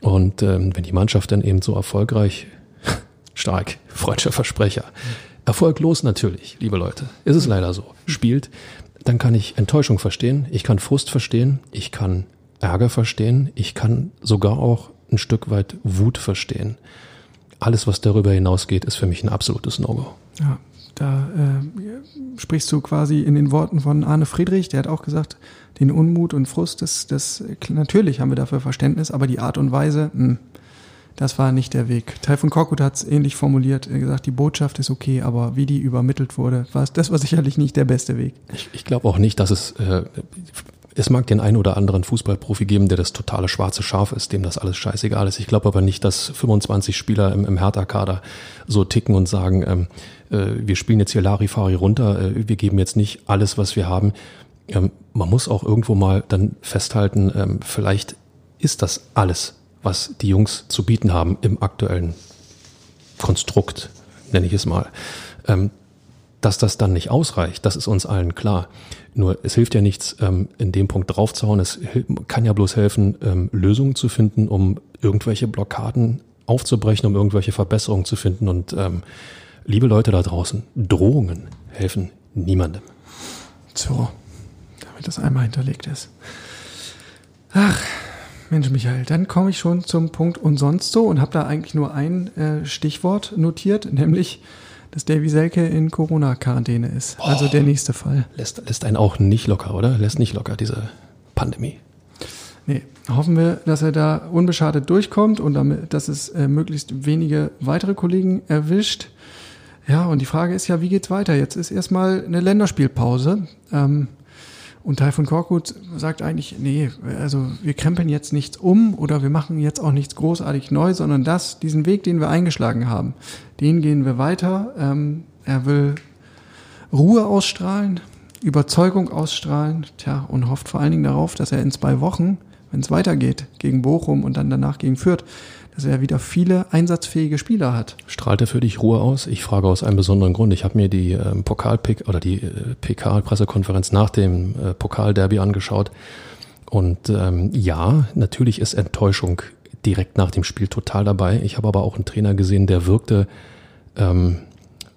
Und ähm, wenn die Mannschaft dann eben so erfolgreich, *laughs* stark, freudscher Versprecher, erfolglos natürlich, liebe Leute, ist es leider so, spielt, dann kann ich Enttäuschung verstehen, ich kann Frust verstehen, ich kann Ärger verstehen, ich kann sogar auch ein Stück weit Wut verstehen. Alles, was darüber hinausgeht, ist für mich ein absolutes No-Go.
Ja, da äh, sprichst du quasi in den Worten von Arne Friedrich, der hat auch gesagt, den Unmut und Frust, das, das natürlich haben wir dafür Verständnis, aber die Art und Weise, mh, hm, das war nicht der Weg. Taifun Korkut hat es ähnlich formuliert. Er hat gesagt, die Botschaft ist okay, aber wie die übermittelt wurde, war es, das war sicherlich nicht der beste Weg.
Ich, ich glaube auch nicht, dass es äh, es mag den einen oder anderen Fußballprofi geben, der das totale schwarze Schaf ist, dem das alles scheißegal ist. Ich glaube aber nicht, dass 25 Spieler im, im Hertha-Kader so ticken und sagen, ähm, äh, wir spielen jetzt hier Larifari runter, äh, wir geben jetzt nicht alles, was wir haben. Ähm, man muss auch irgendwo mal dann festhalten, ähm, vielleicht ist das alles, was die Jungs zu bieten haben im aktuellen Konstrukt, nenne ich es mal. Dass das dann nicht ausreicht, das ist uns allen klar. Nur es hilft ja nichts, ähm, in dem Punkt draufzuhauen. Es kann ja bloß helfen, ähm, Lösungen zu finden, um irgendwelche Blockaden aufzubrechen, um irgendwelche Verbesserungen zu finden. Und ähm, liebe Leute da draußen, Drohungen helfen niemandem.
So, damit das einmal hinterlegt ist. Ach, Mensch, Michael, dann komme ich schon zum Punkt und sonst so und habe da eigentlich nur ein äh, Stichwort notiert, nämlich dass Davy Selke in Corona-Quarantäne ist. Also oh, der nächste Fall.
Lässt, lässt einen auch nicht locker, oder? Lässt nicht locker, diese Pandemie.
Nee, hoffen wir, dass er da unbeschadet durchkommt und damit, dass es äh, möglichst wenige weitere Kollegen erwischt. Ja, und die Frage ist ja, wie geht's weiter? Jetzt ist erstmal eine Länderspielpause. Ähm, und Teil von Korkut sagt eigentlich, nee, also wir krempeln jetzt nichts um oder wir machen jetzt auch nichts großartig neu, sondern das, diesen Weg, den wir eingeschlagen haben, den gehen wir weiter. Ähm, er will Ruhe ausstrahlen, Überzeugung ausstrahlen, tja, und hofft vor allen Dingen darauf, dass er in zwei Wochen, wenn es weitergeht, gegen Bochum und dann danach gegen Fürth, dass er wieder viele einsatzfähige Spieler hat.
Strahlt er für dich Ruhe aus? Ich frage aus einem besonderen Grund. Ich habe mir die ähm, Pokalpick oder die äh, PK-Pressekonferenz nach dem äh, Pokalderby angeschaut. Und ähm, ja, natürlich ist Enttäuschung direkt nach dem Spiel total dabei. Ich habe aber auch einen Trainer gesehen, der wirkte, ähm,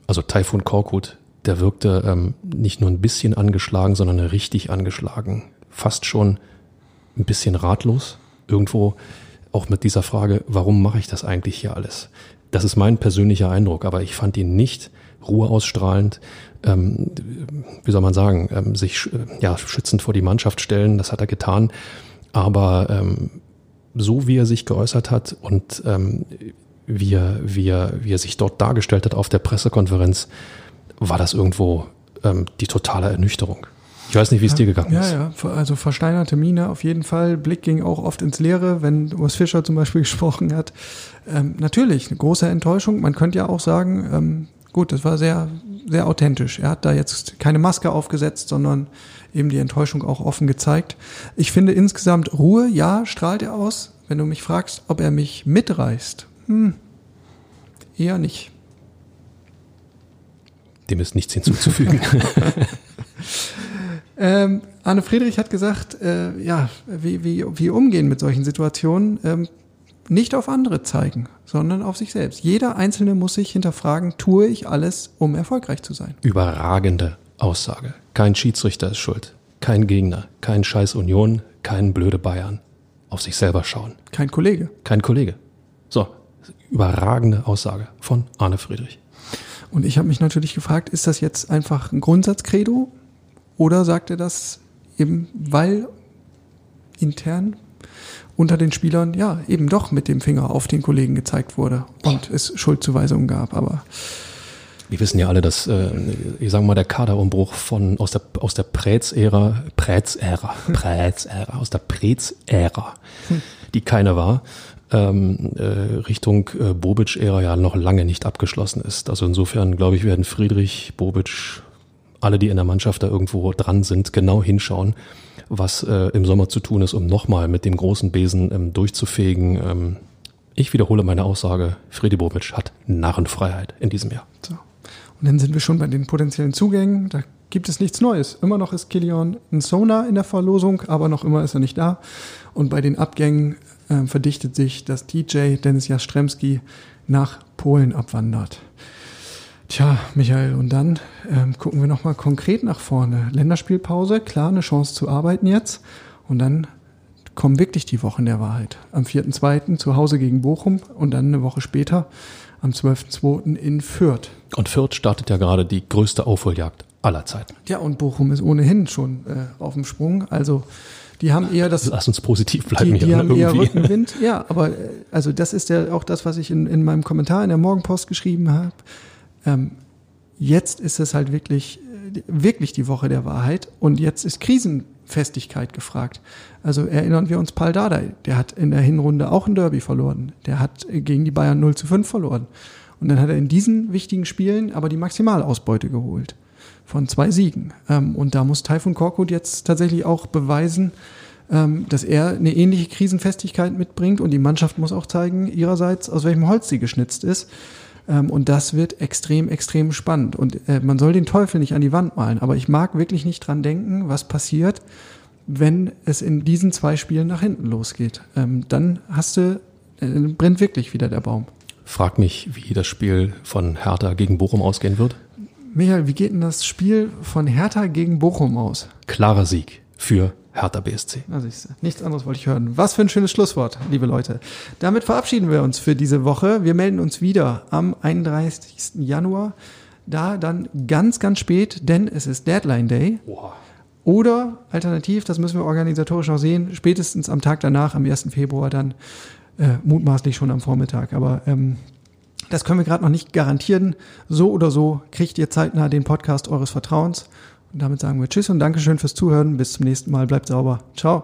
also Taifun Korkut, der wirkte ähm, nicht nur ein bisschen angeschlagen, sondern richtig angeschlagen. Fast schon ein bisschen ratlos. Irgendwo auch mit dieser Frage, warum mache ich das eigentlich hier alles? Das ist mein persönlicher Eindruck, aber ich fand ihn nicht ruheausstrahlend, ähm, wie soll man sagen, ähm, sich ja, schützend vor die Mannschaft stellen, das hat er getan. Aber ähm, so wie er sich geäußert hat und ähm, wie, er, wie, er, wie er sich dort dargestellt hat auf der Pressekonferenz, war das irgendwo ähm, die totale Ernüchterung. Ich weiß nicht, wie es dir gegangen ist.
Ja, ja, also versteinerte Miene auf jeden Fall. Blick ging auch oft ins Leere, wenn Urs Fischer zum Beispiel *laughs* gesprochen hat. Ähm, natürlich, eine große Enttäuschung. Man könnte ja auch sagen, ähm, gut, das war sehr, sehr authentisch. Er hat da jetzt keine Maske aufgesetzt, sondern eben die Enttäuschung auch offen gezeigt. Ich finde insgesamt Ruhe, ja, strahlt er aus. Wenn du mich fragst, ob er mich mitreißt, hm, eher nicht.
Dem ist nichts hinzuzufügen. *laughs* *laughs*
Ähm, Arne Friedrich hat gesagt, äh, ja, wie, wie, wie umgehen mit solchen Situationen. Ähm, nicht auf andere zeigen, sondern auf sich selbst. Jeder Einzelne muss sich hinterfragen, tue ich alles, um erfolgreich zu sein.
Überragende Aussage. Kein Schiedsrichter ist schuld. Kein Gegner. Kein Scheiß Union. Kein blöde Bayern. Auf sich selber schauen.
Kein Kollege.
Kein Kollege. So, überragende Aussage von Arne Friedrich.
Und ich habe mich natürlich gefragt, ist das jetzt einfach ein Grundsatzcredo oder sagt er das eben, weil intern unter den Spielern ja eben doch mit dem Finger auf den Kollegen gezeigt wurde und es Schuldzuweisungen gab. Aber
wir wissen ja alle, dass, äh, ich sage mal, der Kaderumbruch von aus der aus der Prez-Ära, Prez-Ära, Prez-Ära, aus der Prez-Ära, die keine war, ähm, äh, Richtung äh, Bobic-Ära ja noch lange nicht abgeschlossen ist. Also insofern, glaube ich, werden Friedrich, Bobic, alle, die in der Mannschaft da irgendwo dran sind, genau hinschauen, was äh, im Sommer zu tun ist, um nochmal mit dem großen Besen ähm, durchzufegen. Ähm, ich wiederhole meine Aussage, Friedi Bobic hat Narrenfreiheit in diesem Jahr.
So. Und dann sind wir schon bei den potenziellen Zugängen. Da gibt es nichts Neues. Immer noch ist Kilian Sona in der Verlosung, aber noch immer ist er nicht da. Und bei den Abgängen äh, verdichtet sich, dass DJ Dennis Jastremski nach Polen abwandert. Tja, Michael, und dann ähm, gucken wir nochmal konkret nach vorne. Länderspielpause, klar, eine Chance zu arbeiten jetzt. Und dann kommen wirklich die Wochen der Wahrheit. Am 4.2. zu Hause gegen Bochum und dann eine Woche später am 12.2. in Fürth.
Und Fürth startet ja gerade die größte Aufholjagd aller Zeiten.
Ja, und Bochum ist ohnehin schon äh, auf dem Sprung. Also die haben eher das.
Lass uns positiv bleiben
die, die hier. haben irgendwie. eher Rückenwind. *laughs* Ja, aber äh, also das ist ja auch das, was ich in, in meinem Kommentar in der Morgenpost geschrieben habe. Ähm, jetzt ist es halt wirklich, äh, wirklich die Woche der Wahrheit und jetzt ist Krisenfestigkeit gefragt. Also erinnern wir uns Paul Dardai, der hat in der Hinrunde auch ein Derby verloren. Der hat äh, gegen die Bayern 0 zu 5 verloren. Und dann hat er in diesen wichtigen Spielen aber die Maximalausbeute geholt von zwei Siegen. Ähm, und da muss Taifun Korkut jetzt tatsächlich auch beweisen, ähm, dass er eine ähnliche Krisenfestigkeit mitbringt und die Mannschaft muss auch zeigen, ihrerseits, aus welchem Holz sie geschnitzt ist. Ähm, und das wird extrem, extrem spannend. Und äh, man soll den Teufel nicht an die Wand malen, aber ich mag wirklich nicht dran denken, was passiert, wenn es in diesen zwei Spielen nach hinten losgeht. Ähm, dann hast du, äh, brennt wirklich wieder der Baum.
Frag mich, wie das Spiel von Hertha gegen Bochum ausgehen wird.
Michael, wie geht denn das Spiel von Hertha gegen Bochum aus?
Klarer Sieg für Hertha BSC.
Du, nichts anderes wollte ich hören. Was für ein schönes Schlusswort, liebe Leute. Damit verabschieden wir uns für diese Woche. Wir melden uns wieder am 31. Januar. Da dann ganz, ganz spät, denn es ist Deadline Day. Boah. Oder alternativ, das müssen wir organisatorisch noch sehen, spätestens am Tag danach, am 1. Februar, dann äh, mutmaßlich schon am Vormittag. Aber ähm, das können wir gerade noch nicht garantieren. So oder so kriegt ihr zeitnah den Podcast eures Vertrauens. Und damit sagen wir Tschüss und Dankeschön fürs Zuhören. Bis zum nächsten Mal. Bleibt sauber. Ciao.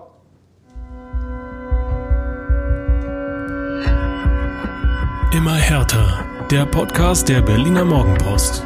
Immer härter. Der Podcast der Berliner Morgenpost.